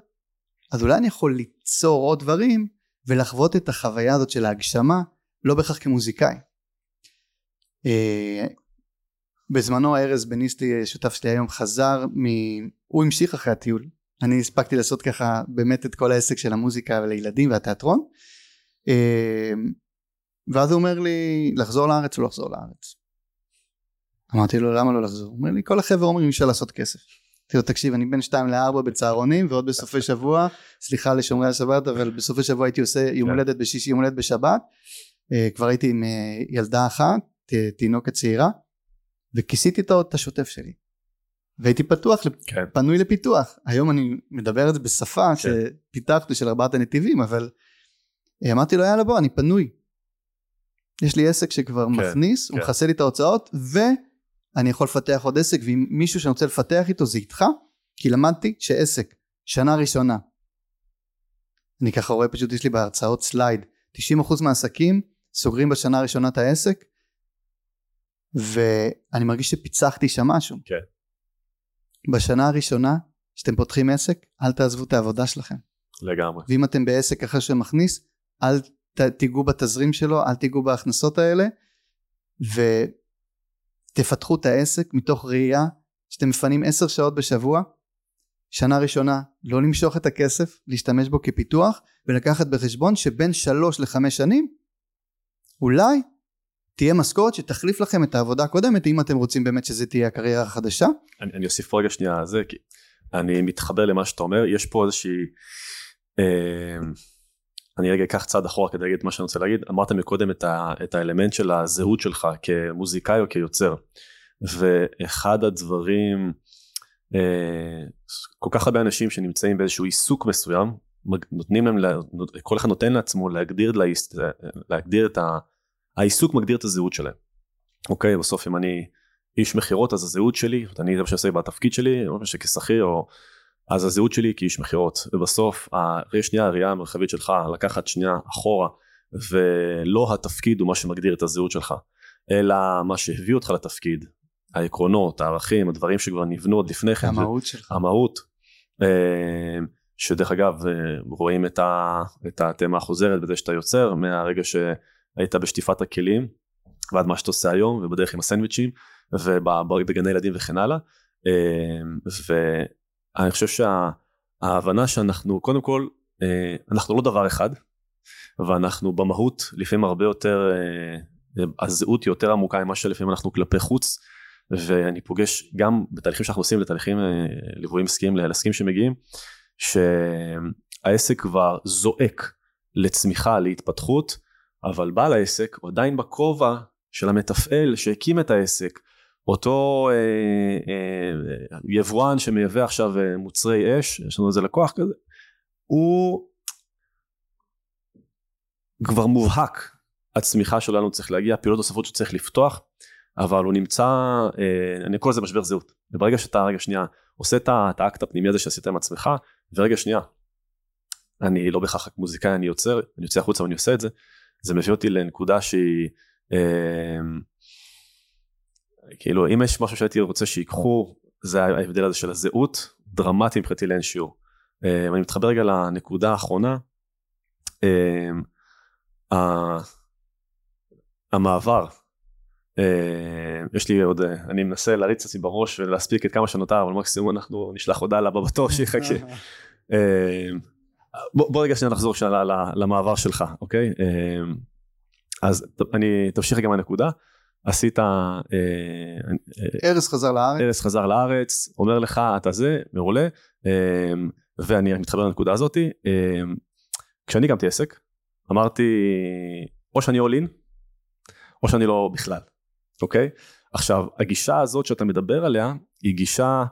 אז אולי אני יכול ליצור עוד דברים ולחוות את החוויה הזאת של ההגשמה, לא בהכרח כמוזיקאי. אה, בזמנו ארז בניסטי, שותף שלי היום, חזר מ... הוא המשיך אחרי הטיול. אני הספקתי לעשות ככה באמת את כל העסק של המוזיקה לילדים והתיאטרון. אה, ואז הוא אומר לי, לחזור לארץ או לחזור לארץ? אמרתי לו, למה לא לחזור? הוא אומר לי, כל החבר'ה אומרים אפשר לעשות כסף. אמרתי לו, תקשיב, אני בין 2 ל-4 בצהרונים, ועוד בסופי שבוע, סליחה לשומרי השבת, אבל בסופי שבוע הייתי עושה יום כן. הולדת בשישי, יום הולדת בשבת. אה, כבר הייתי עם אה, ילדה אחת, תינוקת צעירה, וכיסיתי את את השוטף שלי. והייתי פתוח, כן. פנוי לפיתוח. היום אני מדבר את זה בשפה כן. שפיתחתי של ארבעת הנתיבים, אבל אה, אמרתי לו, יאללה בוא, אני פנוי. יש לי עסק שכבר כן, מכניס, הוא כן. מכסה לי את ההוצאות, ואני יכול לפתח עוד עסק, ואם מישהו שאני רוצה לפתח איתו זה איתך, כי למדתי שעסק, שנה ראשונה, אני ככה רואה פשוט יש לי בהרצאות סלייד, 90% מהעסקים סוגרים בשנה הראשונה את העסק, ואני מרגיש שפיצחתי שם משהו. כן. בשנה הראשונה שאתם פותחים עסק, אל תעזבו את העבודה שלכם. לגמרי. ואם אתם בעסק אחר שמכניס, אל ת- תיגעו בתזרים שלו, אל תיגעו בהכנסות האלה, ותפתחו את העסק מתוך ראייה שאתם מפנים עשר שעות בשבוע, שנה ראשונה לא למשוך את הכסף, להשתמש בו כפיתוח, ולקחת בחשבון שבין שלוש לחמש שנים, אולי תהיה משכורת שתחליף לכם את העבודה הקודמת, אם אתם רוצים באמת שזה תהיה הקריירה החדשה. אני, אני אוסיף רגע שנייה זה, כי אני מתחבר למה שאתה אומר, יש פה איזושהי... אה, אני רגע אקח צעד אחורה כדי להגיד מה שאני רוצה להגיד. אמרת מקודם את, ה, את האלמנט של הזהות שלך כמוזיקאי או כיוצר. ואחד הדברים, אה, כל כך הרבה אנשים שנמצאים באיזשהו עיסוק מסוים, נותנים להם, לה- כל אחד נותן לעצמו להגדיר, להיס- להגדיר את ה... העיסוק מגדיר את הזהות שלהם. אוקיי, בסוף אם אני איש מכירות אז הזהות שלי, אני זה מה שאני עושה בתפקיד שלי, או שכשכיר או... אז הזהות שלי כאיש מכירות, ובסוף הראייה שנייה הראייה המרחבית שלך לקחת שנייה אחורה, ולא התפקיד הוא מה שמגדיר את הזהות שלך, אלא מה שהביא אותך לתפקיד, העקרונות, הערכים, הדברים שכבר נבנו עוד לפני כן, המהות שלך. המהות, אה, שדרך אגב אה, רואים את, ה, את התמה החוזרת בזה שאתה יוצר מהרגע שהיית בשטיפת הכלים ועד מה שאתה עושה היום ובדרך עם הסנדוויצ'ים ובגני ילדים וכן הלאה. אה, ואני חושב שההבנה שאנחנו קודם כל אה, אנחנו לא דבר אחד ואנחנו במהות לפעמים הרבה יותר אה, הזהות היא יותר עמוקה ממה שלפעמים אנחנו כלפי חוץ ואני פוגש גם בתהליכים שאנחנו עושים לתהליכים אה, ליוויים עסקיים לעסקים שמגיעים שהעסק כבר זועק לצמיחה להתפתחות אבל בעל העסק הוא עדיין בכובע של המתפעל שהקים את העסק אותו אה, אה, יבואן שמייבא עכשיו אה, מוצרי אש יש לנו איזה לקוח כזה הוא כבר מובהק הצמיחה שלנו צריך להגיע פעילות נוספות שצריך לפתוח אבל הוא נמצא, אה, אני קורא לזה משבר זהות. וברגע שאתה רגע שנייה עושה את האקט הפנימי הזה שעשית עם עצמך, ורגע שנייה, אני לא בהכרח מוזיקאי, אני יוצר, אני יוצא החוצה ואני עושה את זה, זה מביא אותי לנקודה שהיא אמ, כאילו אם יש משהו שהייתי רוצה שיקחו זה ההבדל הזה של הזהות דרמטי מבחינתי לאין שיעור. אמ, אני מתחבר רגע לנקודה האחרונה. אמ, המעבר יש לי עוד אני מנסה להריץ עצמי בראש ולהספיק את כמה שנותר אבל מקסימום אנחנו נשלח הודעה לבא בתור שיחכה. בוא, בוא רגע שנייה נחזור שנייה למעבר שלך אוקיי? אז אני תמשיך גם הנקודה עשית אה, אה, ארז חזר לארץ. ארז חזר לארץ אומר לך אתה זה מעולה. אה, ואני מתחבר לנקודה הזאתי כשאני הקמתי עסק אמרתי או שאני all in או שאני לא בכלל אוקיי? עכשיו הגישה הזאת שאתה מדבר עליה היא גישה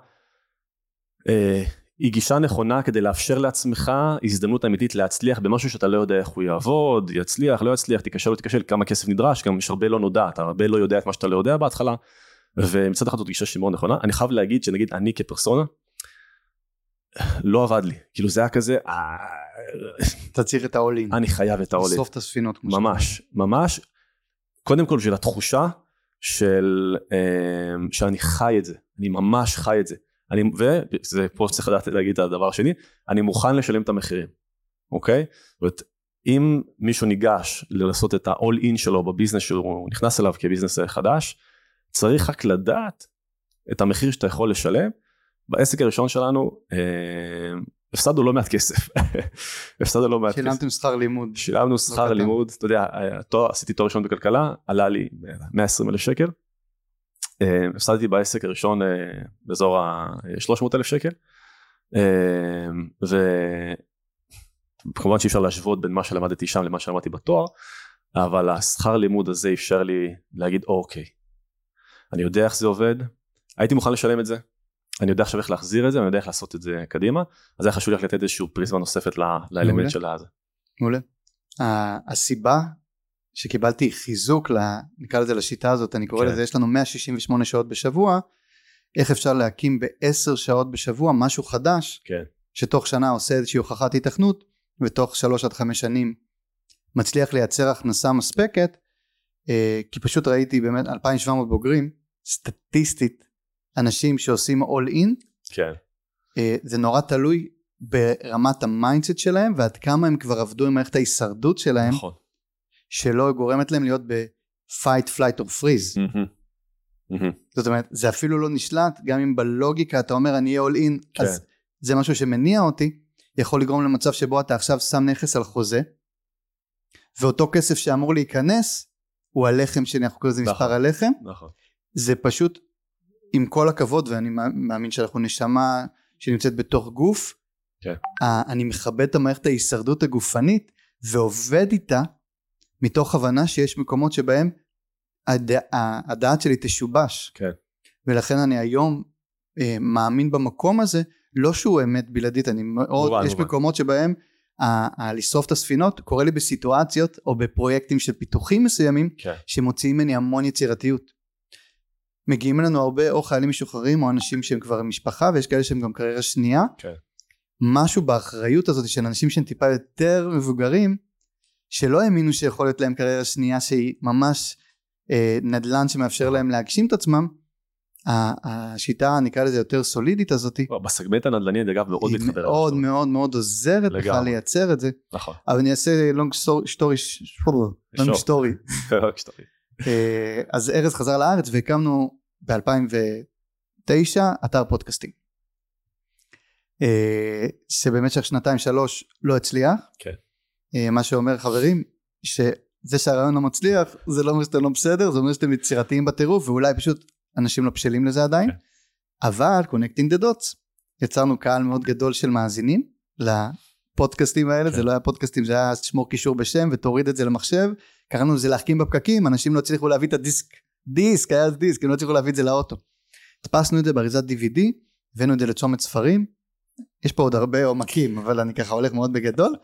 היא גישה נכונה כדי לאפשר לעצמך הזדמנות אמיתית להצליח במשהו שאתה לא יודע איך הוא יעבוד, יצליח, לא יצליח, תיכשל או תיכשל, כמה כסף נדרש, גם יש הרבה לא נודע, אתה הרבה לא יודע את מה שאתה לא יודע בהתחלה, ומצד אחד זאת גישה שהיא מאוד נכונה, אני חייב להגיד שנגיד אני כפרסונה, לא עבד לי, כאילו זה היה כזה, אה, אתה צריך את העולים, אני חייב את העולים, לסוף את הספינות, ממש, ממש, קודם כל בשביל התחושה של, אה, שאני חי את זה, אני ממש חי את זה. אני, וזה פה צריך לדעת להגיד את הדבר השני, אני מוכן לשלם את המחירים, אוקיי? זאת אומרת, אם מישהו ניגש לעשות את ה-all in שלו בביזנס שהוא נכנס אליו כביזנס חדש, צריך רק לדעת את המחיר שאתה יכול לשלם. בעסק הראשון שלנו אה, הפסדנו לא מעט כסף. הפסדנו לא מעט כסף. שילמתם שכר לימוד. שילמנו שכר לימוד, אתה יודע, תואר, עשיתי תואר ראשון בכלכלה, עלה לי 120 אלף שקל. אה, הפסדתי בעסק הראשון אה, באזור ה-300 אלף שקל אה, וכמובן שאי אפשר להשוות בין מה שלמדתי שם למה שלמדתי בתואר אבל השכר לימוד הזה אפשר לי להגיד אוקיי אני יודע איך זה עובד הייתי מוכן לשלם את זה אני יודע עכשיו איך להחזיר את זה אני יודע איך לעשות את זה קדימה אז היה חשוב לי לתת איזשהו פריזמה נוספת לאלמנט של הזה. מעולה. הסיבה שקיבלתי חיזוק, ל, נקרא לזה לשיטה הזאת, אני קורא כן. לזה, יש לנו 168 שעות בשבוע, איך אפשר להקים בעשר שעות בשבוע משהו חדש, כן. שתוך שנה עושה איזושהי הוכחת התכנות, ותוך שלוש עד חמש שנים מצליח לייצר הכנסה מספקת, אה, כי פשוט ראיתי באמת 2,700 בוגרים, סטטיסטית, אנשים שעושים all in, כן. אה, זה נורא תלוי ברמת ה mindset שלהם ועד כמה הם כבר עבדו עם מערכת ההישרדות שלהם. נכון. שלא גורמת להם להיות ב-fight, flight or freeze. Mm-hmm. Mm-hmm. זאת אומרת, זה אפילו לא נשלט, גם אם בלוגיקה אתה אומר אני אהיה all in, כן. אז זה משהו שמניע אותי, יכול לגרום למצב שבו אתה עכשיו שם נכס על חוזה, ואותו כסף שאמור להיכנס, הוא הלחם שלי, אנחנו קוראים לזה נכון, מספר הלחם. נכון. זה פשוט, עם כל הכבוד, ואני מאמין שאנחנו נשמה שנמצאת בתוך גוף, כן. אני מכבד את המערכת ההישרדות הגופנית, ועובד איתה מתוך הבנה שיש מקומות שבהם הד... הדעת שלי תשובש. כן. ולכן אני היום אה, מאמין במקום הזה, לא שהוא אמת בלעדית, אני מאוד, מובן, יש מובן. מקומות שבהם לשרוף את הספינות קורה לי בסיטואציות או בפרויקטים של פיתוחים מסוימים, כן. שמוציאים ממני המון יצירתיות. מגיעים אלינו הרבה או חיילים משוחררים או אנשים שהם כבר משפחה ויש כאלה שהם גם קריירה שנייה. כן. משהו באחריות הזאת של אנשים שהם טיפה יותר מבוגרים שלא האמינו שיכול להיות להם קריירה שנייה שהיא ממש אה, נדל"ן שמאפשר להם להגשים את עצמם השיטה נקרא לזה יותר סולידית הזאתי. בסגמנט הנדל"ני אגב מאוד מתחבר היא מאוד מאוד מאוד עוזרת לך לייצר את זה. נכון. אבל אני אעשה long story long story אז ארז חזר לארץ והקמנו ב-2009 אתר פודקאסטים. אה, שבמשך שנתיים שלוש לא הצליח. כן מה שאומר חברים שזה שהרעיון לא מצליח זה לא אומר שאתם לא בסדר זה אומר שאתם יצירתיים בטירוף ואולי פשוט אנשים לא בשלים לזה עדיין okay. כן. אבל connecting the dots יצרנו קהל מאוד גדול של מאזינים לפודקאסטים האלה okay. זה כן. לא היה פודקאסטים זה היה שמור קישור בשם ותוריד את זה למחשב קראנו לזה להחכים בפקקים אנשים לא הצליחו להביא את הדיסק דיסק היה דיסק הם לא הצליחו להביא את זה לאוטו הדפסנו את זה באריזת DVD הבאנו את זה לצומת ספרים יש פה עוד הרבה עומקים אבל אני ככה הולך מאוד בגדול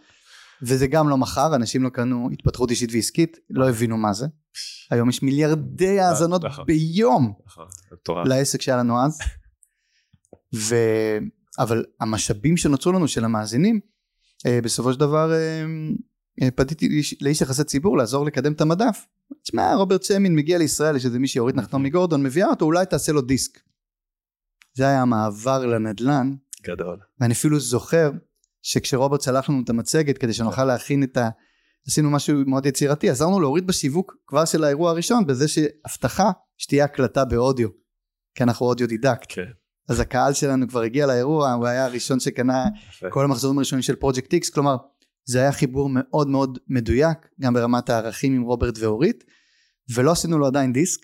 וזה גם לא מחר, אנשים לא קנו התפתחות אישית ועסקית, לא הבינו מה זה. היום יש מיליארדי אה, האזנות נכון. ביום נכון, לעסק שהיה לנו אז. ו... אבל המשאבים שנוצרו לנו של המאזינים, אה, בסופו של דבר אה, אה, פניתי לאיש- לאיש יחסי ציבור לעזור לקדם את המדף. תשמע, רוברט שמין מגיע לישראל, יש איזה מישהי, אורית נחתום מגורדון, מביאה אותו, אולי תעשה לו דיסק. זה היה המעבר לנדל"ן, גדול. ואני אפילו זוכר שכשרוברט שלח לנו את המצגת כדי שנוכל להכין את ה... עשינו משהו מאוד יצירתי, עזרנו לאורית בשיווק כבר של האירוע הראשון, בזה שהבטחה שתהיה הקלטה באודיו, כי אנחנו אודיו דידקט. כן. אז הקהל שלנו כבר הגיע לאירוע, הוא היה הראשון שקנה יפה. כל המחזורים הראשונים של פרויקט איקס, כלומר זה היה חיבור מאוד מאוד מדויק, גם ברמת הערכים עם רוברט ואורית, ולא עשינו לו עדיין דיסק,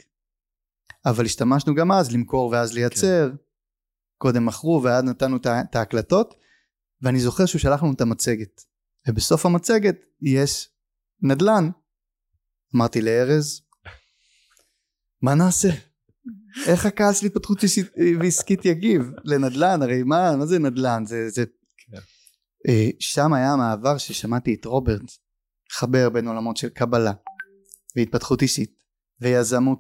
אבל השתמשנו גם אז למכור ואז לייצר, כן. קודם מכרו ואז נתנו את ההקלטות, ואני זוכר שהוא שלח לנו את המצגת, ובסוף המצגת יש נדל"ן. אמרתי לארז, מה נעשה? איך הקהל של התפתחות אישית ועסקית יגיב לנדל"ן? הרי מה, מה זה נדל"ן? זה, זה... כן. אה, שם היה המעבר ששמעתי את רוברט חבר בין עולמות של קבלה והתפתחות אישית ויזמות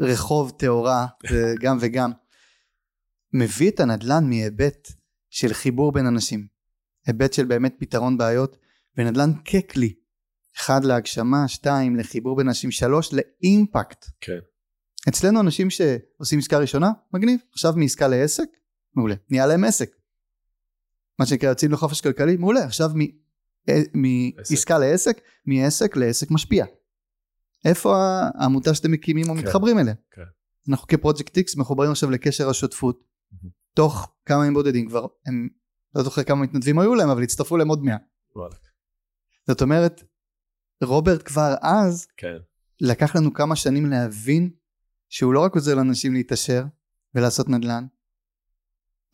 רחוב טהורה וגם וגם מביא את הנדל"ן מהיבט של חיבור בין אנשים היבט של באמת פתרון בעיות ונדל"ן ככלי אחד להגשמה, שתיים לחיבור בין אנשים, שלוש לאימפקט כן. אצלנו אנשים שעושים עסקה ראשונה, מגניב, עכשיו מעסקה לעסק, מעולה, נהיה להם עסק. מה שנקרא יוצאים לחופש כלכלי, מעולה, עכשיו מ- אה, מעסקה לעסק, מעסק לעסק משפיע. איפה העמותה שאתם מקימים או כן. מתחברים אליה? כן. אנחנו כפרויקט איקס מחוברים עכשיו לקשר השותפות, מהמם. תוך כמה ימים בודדים כבר, הם, לא זוכר כמה מתנדבים היו להם, אבל הצטרפו להם עוד מאה. זאת אומרת, רוברט כבר אז כן. לקח לנו כמה שנים להבין שהוא לא רק עוזר לאנשים להתעשר ולעשות נדל"ן,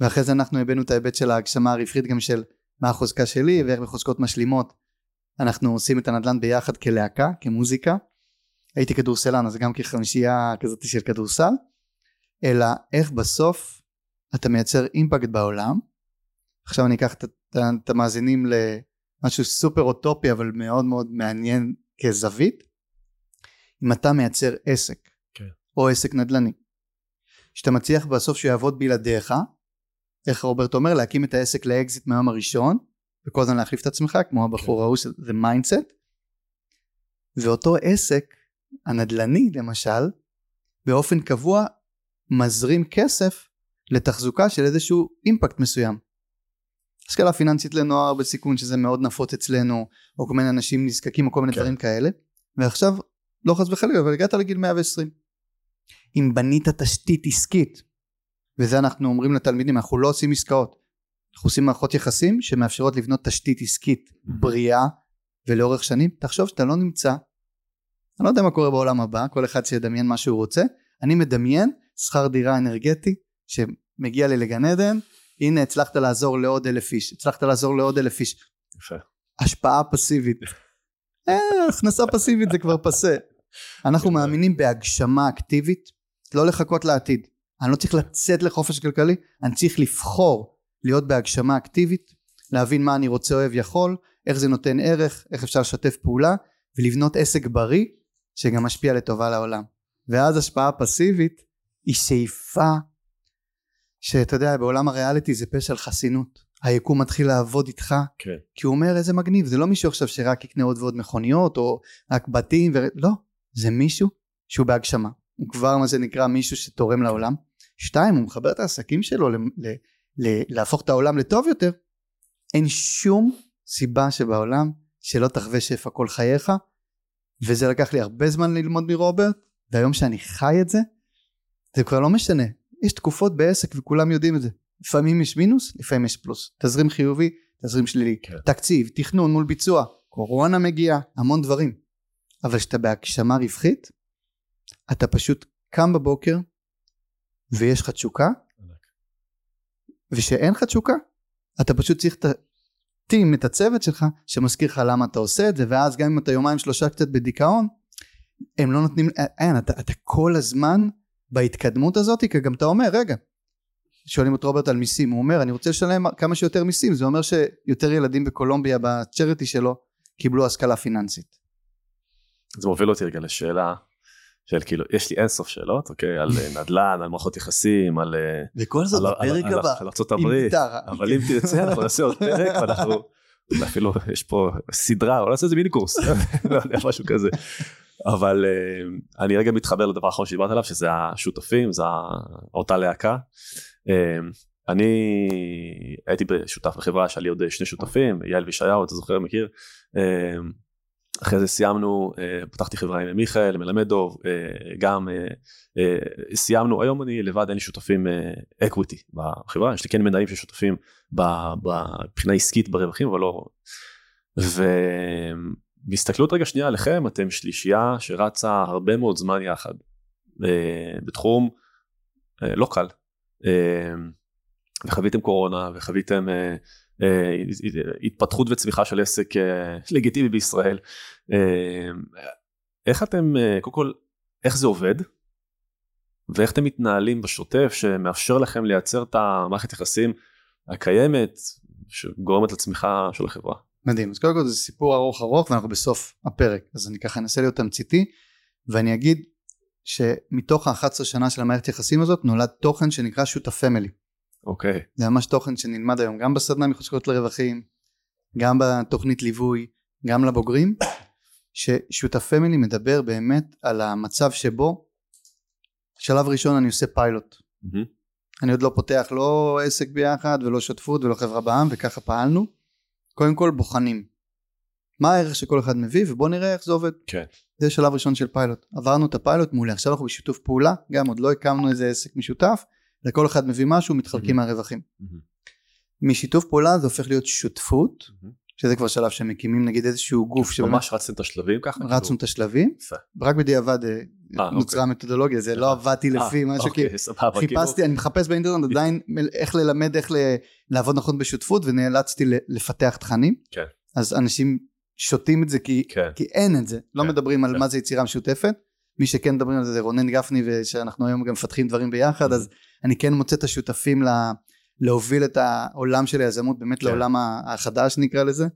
ואחרי זה אנחנו הבאנו את ההיבט של ההגשמה הרווחית גם של מה החוזקה שלי ואיך בחוזקות משלימות אנחנו עושים את הנדל"ן ביחד כלהקה, כמוזיקה. הייתי כדורסלן אז גם כחמישייה כזאת של כדורסל, אלא איך בסוף אתה מייצר אימפקט בעולם. עכשיו אני אקח את, המאזינים למשהו סופר אוטופי אבל מאוד מאוד מעניין כזווית. אם אתה מייצר עסק כן. או עסק נדל"ני שאתה מצליח בסוף שהוא יעבוד בלעדיך איך רוברט אומר להקים את העסק לאקזיט מהיום הראשון וכל הזמן להחליף את עצמך כמו הבחור ההוא שזה mindset ואותו עסק הנדל"ני למשל באופן קבוע מזרים כסף לתחזוקה של איזשהו אימפקט מסוים השכלה פיננסית לנוער בסיכון שזה מאוד נפוץ אצלנו או כל מיני אנשים נזקקים או כל מיני כן. דברים כאלה. ועכשיו לא חס וחלילה אבל הגעת לגיל 120 אם בנית תשתית עסקית וזה אנחנו אומרים לתלמידים אנחנו לא עושים עסקאות אנחנו עושים מערכות יחסים שמאפשרות לבנות תשתית עסקית בריאה ולאורך שנים תחשוב שאתה לא נמצא. אני לא יודע מה קורה בעולם הבא כל אחד שידמיין מה שהוא רוצה. אני מדמיין שכר דירה אנרגטי שמגיע לי לגן עדן הנה הצלחת לעזור לעוד אלף איש הצלחת לעזור לעוד אלף איש. יפה. השפעה פסיבית. אה, הכנסה פסיבית זה כבר פסה. אנחנו. מאמינים בהגשמה אקטיבית לא לחכות לעתיד. אני לא צריך לצאת לחופש כלכלי אני צריך לבחור להיות בהגשמה אקטיבית להבין מה אני רוצה אוהב יכול איך זה נותן ערך איך אפשר לשתף פעולה ולבנות עסק בריא שגם משפיע לטובה לעולם. ואז השפעה פסיבית היא שאיפה שאתה יודע בעולם הריאליטי זה פשע על חסינות. היקום מתחיל לעבוד איתך. כן. כי הוא אומר איזה מגניב זה לא מישהו עכשיו שרק יקנה עוד ועוד מכוניות או רק בתים ו... לא זה מישהו שהוא בהגשמה. הוא כבר מה זה נקרא מישהו שתורם לעולם. שתיים הוא מחבר את העסקים שלו ל... ל... ל... להפוך את העולם לטוב יותר. אין שום סיבה שבעולם שלא תחווה שפע כל חייך וזה לקח לי הרבה זמן ללמוד מרוברט והיום שאני חי את זה זה כבר לא משנה יש תקופות בעסק וכולם יודעים את זה. לפעמים יש מינוס לפעמים יש פלוס. תזרים חיובי תזרים שלילי. כן. תקציב תכנון מול ביצוע קורונה מגיעה המון דברים. אבל כשאתה בהגשמה רווחית אתה פשוט קם בבוקר ויש לך תשוקה ושאין לך תשוקה אתה פשוט צריך את הטים את הצוות שלך שמזכיר לך למה אתה עושה את זה ואז גם אם אתה יומיים שלושה קצת בדיכאון הם לא נותנים אין אתה, אתה כל הזמן בהתקדמות הזאת כי גם אתה אומר רגע שואלים את רוברט על מיסים הוא אומר אני רוצה לשלם כמה שיותר מיסים זה אומר שיותר ילדים בקולומביה בצ'ריטי שלו קיבלו השכלה פיננסית. זה מוביל אותי רגע לשאלה של כאילו יש לי אינסוף שאלות אוקיי? על אה, נדל"ן על מערכות יחסים על אה, וכל זאת בפרק על- הבא על ארצות הברית. אבל אם תרצה אנחנו נעשה עוד פרק ואנחנו אפילו יש פה סדרה, אולי נעשה איזה מיני קורס, לא משהו כזה. אבל uh, אני רגע מתחבר לדבר האחרון שדיברת עליו, שזה השותפים, זה אותה להקה. Uh, אני הייתי שותף בחברה, שהיה לי עוד שני שותפים, יעל וישעיהו, אתה זוכר, מכיר? Uh, אחרי זה סיימנו, פתחתי חברה עם מיכאל, מלמדוב, גם סיימנו, היום אני לבד, אין לי שותפים אקוויטי בחברה, יש לי כן מנהלים ששותפים מבחינה עסקית ברווחים, אבל לא... ובהסתכלות רגע שנייה עליכם, אתם שלישייה שרצה הרבה מאוד זמן יחד, uh, בתחום uh, לא קל. Uh, וחוויתם קורונה וחוויתם אה, אה, התפתחות וצמיחה של עסק אה, לגיטימי בישראל. אה, איך אתם, אה, קודם כל, איך זה עובד? ואיך אתם מתנהלים בשוטף שמאפשר לכם לייצר את המערכת יחסים הקיימת שגורמת לצמיחה של החברה. מדהים אז קודם כל זה סיפור ארוך ארוך ואנחנו בסוף הפרק אז אני ככה אנסה להיות תמציתי ואני אגיד שמתוך ה-11 שנה של המערכת יחסים הזאת נולד תוכן שנקרא שותף family אוקיי. Okay. זה ממש תוכן שנלמד היום גם בסדנה מחשבות לרווחים, גם בתוכנית ליווי, גם לבוגרים, ששותף family מדבר באמת על המצב שבו שלב ראשון אני עושה פיילוט. Mm-hmm. אני עוד לא פותח לא עסק ביחד ולא שותפות ולא חברה בע"מ וככה פעלנו. קודם כל בוחנים. מה הערך שכל אחד מביא ובוא נראה איך זה עובד. כן. זה שלב ראשון של פיילוט. עברנו את הפיילוט מעולה, עכשיו אנחנו בשיתוף פעולה, גם עוד לא הקמנו איזה עסק משותף, לכל אחד מביא משהו מתחלקים מהרווחים. משיתוף פעולה זה הופך להיות שותפות שזה כבר שלב שמקימים נגיד איזשהו גוף ממש רצתם את השלבים ככה? רצנו? את השלבים רק בדיעבד אה, נוצרה אוקיי. מתודולוגיה זה לא עבדתי אה, לפי משהו כי כאילו- חיפשתי אני מחפש באינטרנט עדיין איך ללמד איך לעבוד נכון בשותפות ונאלצתי לפתח תכנים כן. אז אנשים שותים את זה כי כן. אין את זה לא כן. מדברים על מה זה יצירה משותפת מי שכן מדברים על זה זה רונן גפני ושאנחנו היום גם מפתחים דברים ביחד אז אני כן מוצא את השותפים לה, להוביל את העולם של היזמות באמת כן. לעולם החדש נקרא לזה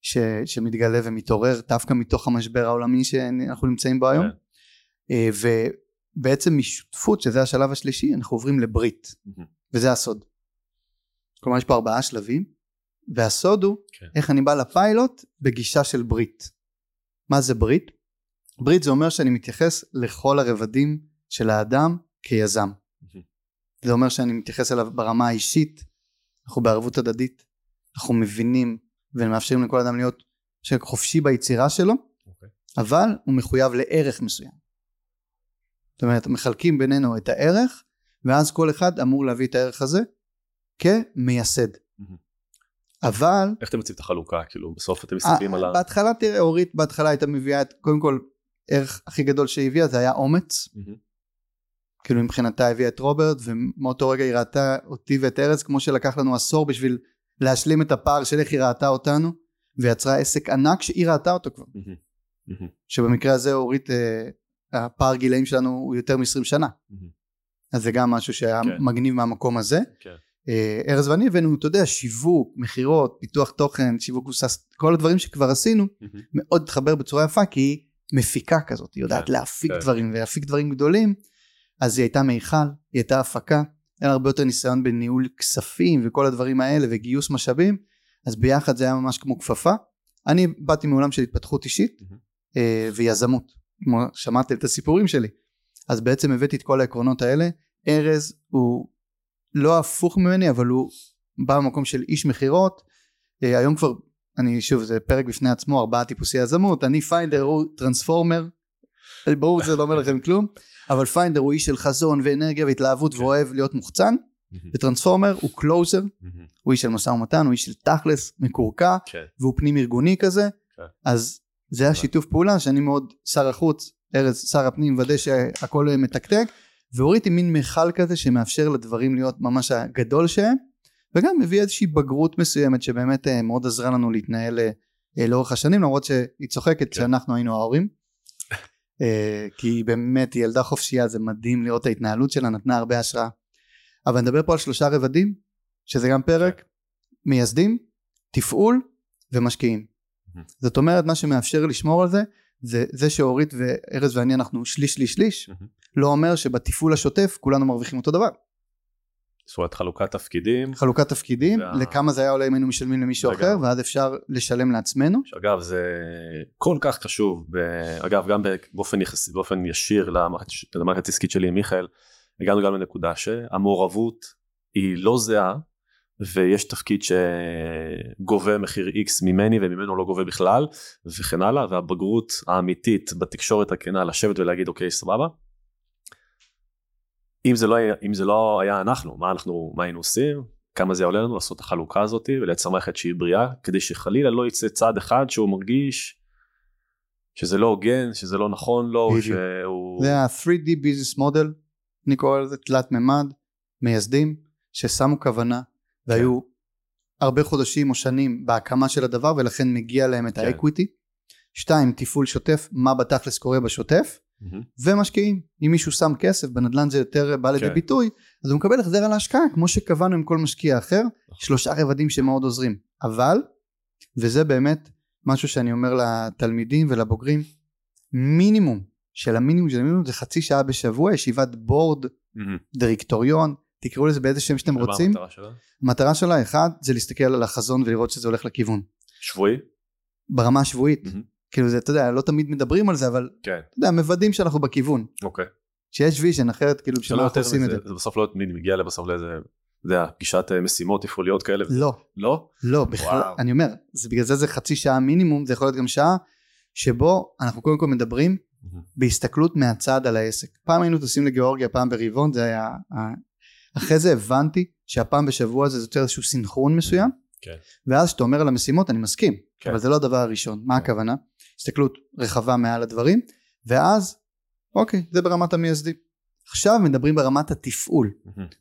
ש, שמתגלה ומתעורר דווקא מתוך המשבר העולמי שאנחנו נמצאים בו היום כן. אה, ובעצם משותפות שזה השלב השלישי אנחנו עוברים לברית וזה הסוד כלומר יש פה ארבעה שלבים והסוד הוא כן. איך אני בא לפיילוט בגישה של ברית מה זה ברית? ברית זה אומר שאני מתייחס לכל הרבדים של האדם כיזם זה אומר שאני מתייחס אליו ברמה האישית, אנחנו בערבות הדדית, אנחנו מבינים ומאפשרים לכל אדם להיות חופשי ביצירה שלו, okay. אוקיי. אבל הוא מחויב לערך מסוים. זאת אומרת, מחלקים בינינו את הערך, ואז כל אחד אמור להביא את הערך הזה כמייסד. Mm-hmm. אבל... איך אתם מציעים את החלוקה? כאילו, בסוף אתם מסתכלים על ה... בהתחלה, תראה, אורית בהתחלה הייתה מביאה את, קודם כל, ערך הכי גדול שהיא הביאה זה היה אומץ. Mm-hmm. כאילו מבחינתה הביאה את רוברט ומאותו רגע היא ראתה אותי ואת ארז כמו שלקח לנו עשור בשביל להשלים את הפער של איך היא ראתה אותנו ויצרה עסק ענק שהיא ראתה אותו כבר שבמקרה הזה אורית אה, הפער גילאים שלנו הוא יותר מ-20 שנה אז זה גם משהו שהיה כן. מגניב מהמקום הזה כן. אה, ארז ואני הבאנו אתה יודע שיווק מכירות פיתוח תוכן שיווק מבוסס כל הדברים שכבר עשינו מאוד התחבר בצורה יפה כי היא מפיקה כזאת היא יודעת כן. להפיק דברים ולהפיק דברים גדולים אז היא הייתה מיכל, היא הייתה הפקה, היה הרבה יותר ניסיון בניהול כספים וכל הדברים האלה וגיוס משאבים, אז ביחד זה היה ממש כמו כפפה. אני באתי מעולם של התפתחות אישית mm-hmm. ויזמות, כמו שמעתם את הסיפורים שלי, אז בעצם הבאתי את כל העקרונות האלה. ארז הוא לא הפוך ממני אבל הוא בא במקום של איש מכירות, אה, היום כבר אני שוב זה פרק בפני עצמו ארבעה טיפוסי יזמות. אני finder הוא transformer. ברור שזה לא אומר לכם כלום. אבל finder הוא איש של חזון ואנרגיה והתלהבות כן. ואוהב להיות מוחצן. וטרנספורמר הוא קלוזר הוא איש של משא ומתן הוא איש של תכלס מקורקע. כן. והוא פנים ארגוני כזה. כן. אז זה השיתוף פעולה שאני מאוד שר החוץ ארז שר הפנים מוודא שהכל מתקתק והוריד עם מין מכל כזה שמאפשר לדברים להיות ממש הגדול שהם וגם מביא איזושהי בגרות מסוימת שבאמת אה, מאוד עזרה לנו להתנהל אה, לאורך השנים למרות שהיא צוחקת שאנחנו היינו ההורים. אה, כי היא באמת היא ילדה חופשייה זה מדהים לראות ההתנהלות שלה נתנה הרבה השראה. אבל נדבר פה על שלושה רבדים שזה גם פרק מייסדים תפעול ומשקיעים זאת אומרת מה שמאפשר לשמור על זה זה זה שאורית וארז ואני אנחנו שליש שליש שליש לא אומר שבתפעול השוטף כולנו מרוויחים אותו דבר זאת אומרת חלוקת תפקידים. חלוקת תפקידים, וה- לכמה זה היה עולה אם היינו משלמים למישהו רגע. אחר, ואז אפשר לשלם לעצמנו. שאגב זה כל כך חשוב, ב- אגב גם באופן יחסי, באופן ישיר למערכת למערכת העסקית שלי עם מיכאל, הגענו גם לנקודה שהמעורבות היא לא זהה, ויש תפקיד שגובה מחיר X ממני וממנו לא גובה בכלל, וכן הלאה, והבגרות האמיתית בתקשורת הכנה לשבת ולהגיד אוקיי סבבה. אם זה לא היה, אם זה לא היה אנחנו, מה אנחנו, מה היינו עושים? כמה זה עולה לנו לעשות את החלוקה הזאת ולייצר מערכת שהיא בריאה כדי שחלילה לא יצא צד אחד שהוא מרגיש שזה לא הוגן שזה לא נכון לו בדיוק. שהוא זה ה-3D business model, אני קורא לזה תלת מימד, מייסדים, ששמו כוונה, והיו הרבה חודשים או שנים בהקמה של הדבר, ולכן מגיע להם את כן. ה equity. שתיים, תפעול שוטף, מה בתכלס קורה בשוטף. ומשקיעים. אם מישהו שם כסף, בנדל"ן זה יותר בא לידי כן. ביטוי, אז הוא מקבל החזר על ההשקעה, כמו שקבענו עם כל משקיע אחר, שלושה רבדים שמאוד עוזרים. אבל, וזה באמת משהו שאני אומר לתלמידים ולבוגרים, מינימום של המינימום של המינימום זה חצי שעה בשבוע, ישיבת board. דירקטוריון, תקראו לזה באיזה שם שאתם רוצים. המטרה שלה? המטרה שלה, אחד, זה להסתכל על החזון ולראות שזה הולך לכיוון. שבועי? ברמה השבועית. מהמם. כאילו זה, אתה יודע, לא תמיד מדברים על זה, אבל כן אתה יודע, מוודאים שאנחנו בכיוון. אוקיי. שיש vision, אחרת כאילו זה בשביל לא מה אנחנו עושים את זה. זה בסוף לא תמיד מגיע בסוף לאיזה, אתה יודע, פגישת אה, משימות תפעוליות כאלה. לא, לא? לא, בכלל. אני אומר, זה בגלל זה זה חצי שעה מינימום, זה יכול להיות גם שעה, שבו אנחנו קודם כל מדברים. בהסתכלות מהצד על העסק. פעם היינו טוסים לגיאורגיה פעם ברבעון, זה היה... אחרי זה הבנתי שהפעם בשבוע זה יותר איזשהו סינכרון מסוים, כן. ואז כשאתה אומר על המשימות אני מסכים, כן. אבל זה לא הדבר הראשון. מה כן. הכוונה? הסתכלות רחבה מעל הדברים, ואז, אוקיי, זה ברמת המייסדים. עכשיו מדברים ברמת התפעול.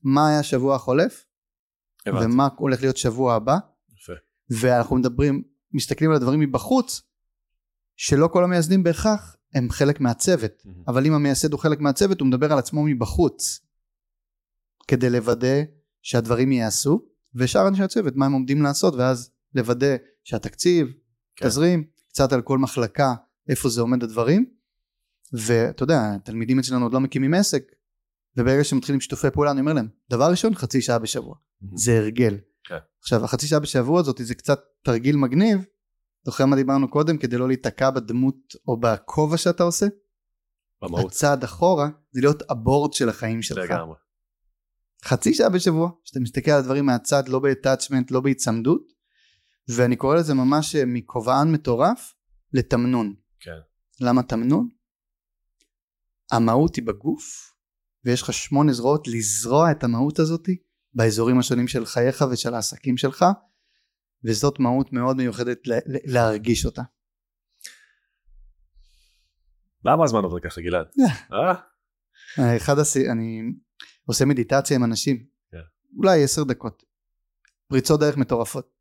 מה היה השבוע החולף. ומה הולך להיות שבוע הבא. ואנחנו מדברים, מסתכלים על הדברים מבחוץ, שלא כל המייסדים בהכרח הם חלק מהצוות. אבל אם המייסד הוא חלק מהצוות הוא מדבר על עצמו מבחוץ, כדי לוודא שהדברים ייעשו, ושאר אנשי הצוות מה הם עומדים לעשות, ואז לוודא שהתקציב, כן. תזרים, קצת על כל מחלקה, איפה זה עומד הדברים, ואתה יודע, התלמידים אצלנו עוד לא מקימים עסק, וברגע שמתחילים שיתופי פעולה אני אומר להם, דבר ראשון חצי שעה בשבוע. זה הרגל. כן. עכשיו החצי שעה בשבוע הזאת זה קצת תרגיל מגניב, זוכר מה דיברנו קודם כדי לא להיתקע בדמות או בכובע שאתה עושה? במהות. הצעד אחורה זה להיות הבורד של החיים שלך. לגמרי. חצי שעה בשבוע שאתה מסתכל על הדברים מהצד לא בהטאצ'מנט לא בהיצמדות ואני קורא לזה ממש אה, מכובען מטורף לתמנון. כן. למה תמנון? המהות היא בגוף ויש לך שמונה זרועות לזרוע את המהות הזאת באזורים השונים של חייך ושל העסקים שלך וזאת מהות מאוד מיוחדת להרגיש אותה. למה הזמן עובר ככה גלעד? אה? אחד הס... אני עושה מדיטציה עם אנשים כן. אולי עשר דקות פריצות דרך מטורפות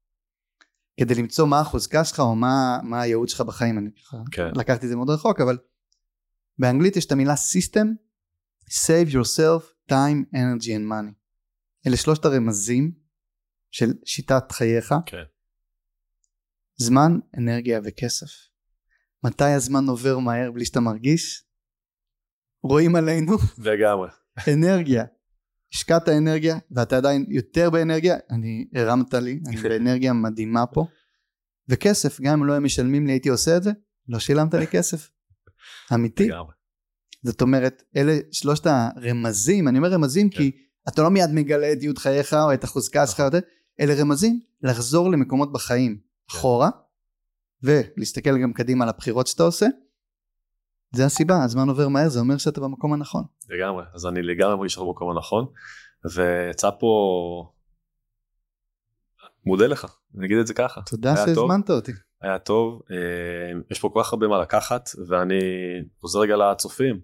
כדי למצוא מה החוזקה שלך או מה, מה הייעוד שלך בחיים אני כן. לקחתי את זה מאוד רחוק אבל באנגלית יש את המילה system save yourself time energy and money אלה שלושת הרמזים של שיטת חייך כן. זמן אנרגיה וכסף מתי הזמן עובר מהר בלי שאתה מרגיש רואים עלינו לגמרי. אנרגיה. השקעת אנרגיה ואתה עדיין יותר באנרגיה, אני הרמת לי, אני באנרגיה מדהימה פה. וכסף, גם אם לא הם משלמים לי הייתי עושה את זה, לא שילמת לי כסף. אמיתי. זאת אומרת, אלה שלושת הרמזים, אני אומר רמזים כן. כי אתה לא מיד מגלה את ייעוד חייך או את החוזקה שלך, יותר, אלה רמזים לחזור למקומות בחיים כן. אחורה, ולהסתכל גם קדימה על הבחירות שאתה עושה. זה הסיבה, הזמן עובר מהר, זה אומר שאתה במקום הנכון. לגמרי. אז אני לגמרי מרגיש שאנחנו במקום הנכון. ויצא פה... מודה לך, אני אגיד את זה ככה. תודה. שהזמנת אותי. היה טוב, אה, יש פה כל כך הרבה מה לקחת ואני חוזר רגע לצופים.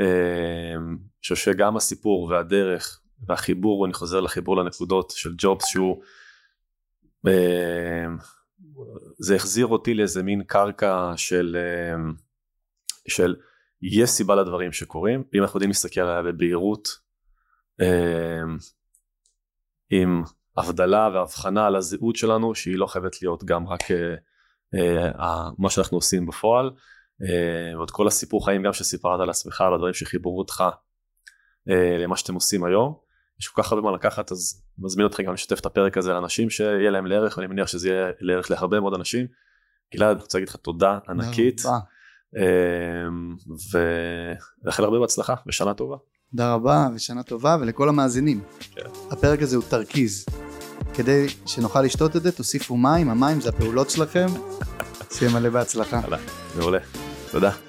אה, חושב שגם הסיפור והדרך והחיבור, אני חוזר לחיבור לנקודות של ג'ובס שהוא, אה, זה החזיר אותי לאיזה מין קרקע של, של יש סיבה לדברים שקורים, אם אנחנו יודעים להסתכל עליה בבהירות, אה, עם הבדלה והבחנה על הזהות שלנו שהיא לא חייבת להיות גם רק אה, אה, מה שאנחנו עושים בפועל אה, ועוד כל הסיפור חיים גם שסיפרת על עצמך על הדברים שחיברו אותך למה שאתם עושים היום. יש כל כך הרבה מה לקחת אז מזמין אותך גם לשתף את הפרק הזה לאנשים שיהיה להם לערך ואני מניח שזה יהיה לערך להרבה מאוד אנשים. גלעד, אני רוצה להגיד לך תודה ענקית. אמ, ולאחל הרבה בהצלחה ושנה טובה. תודה רבה ושנה טובה ולכל המאזינים. כן. הפרק הזה הוא תרכיז. כדי שנוכל לשתות את זה תוסיפו מים, המים זה הפעולות שלכם. שיהיה מלא בהצלחה. מעולה, תודה.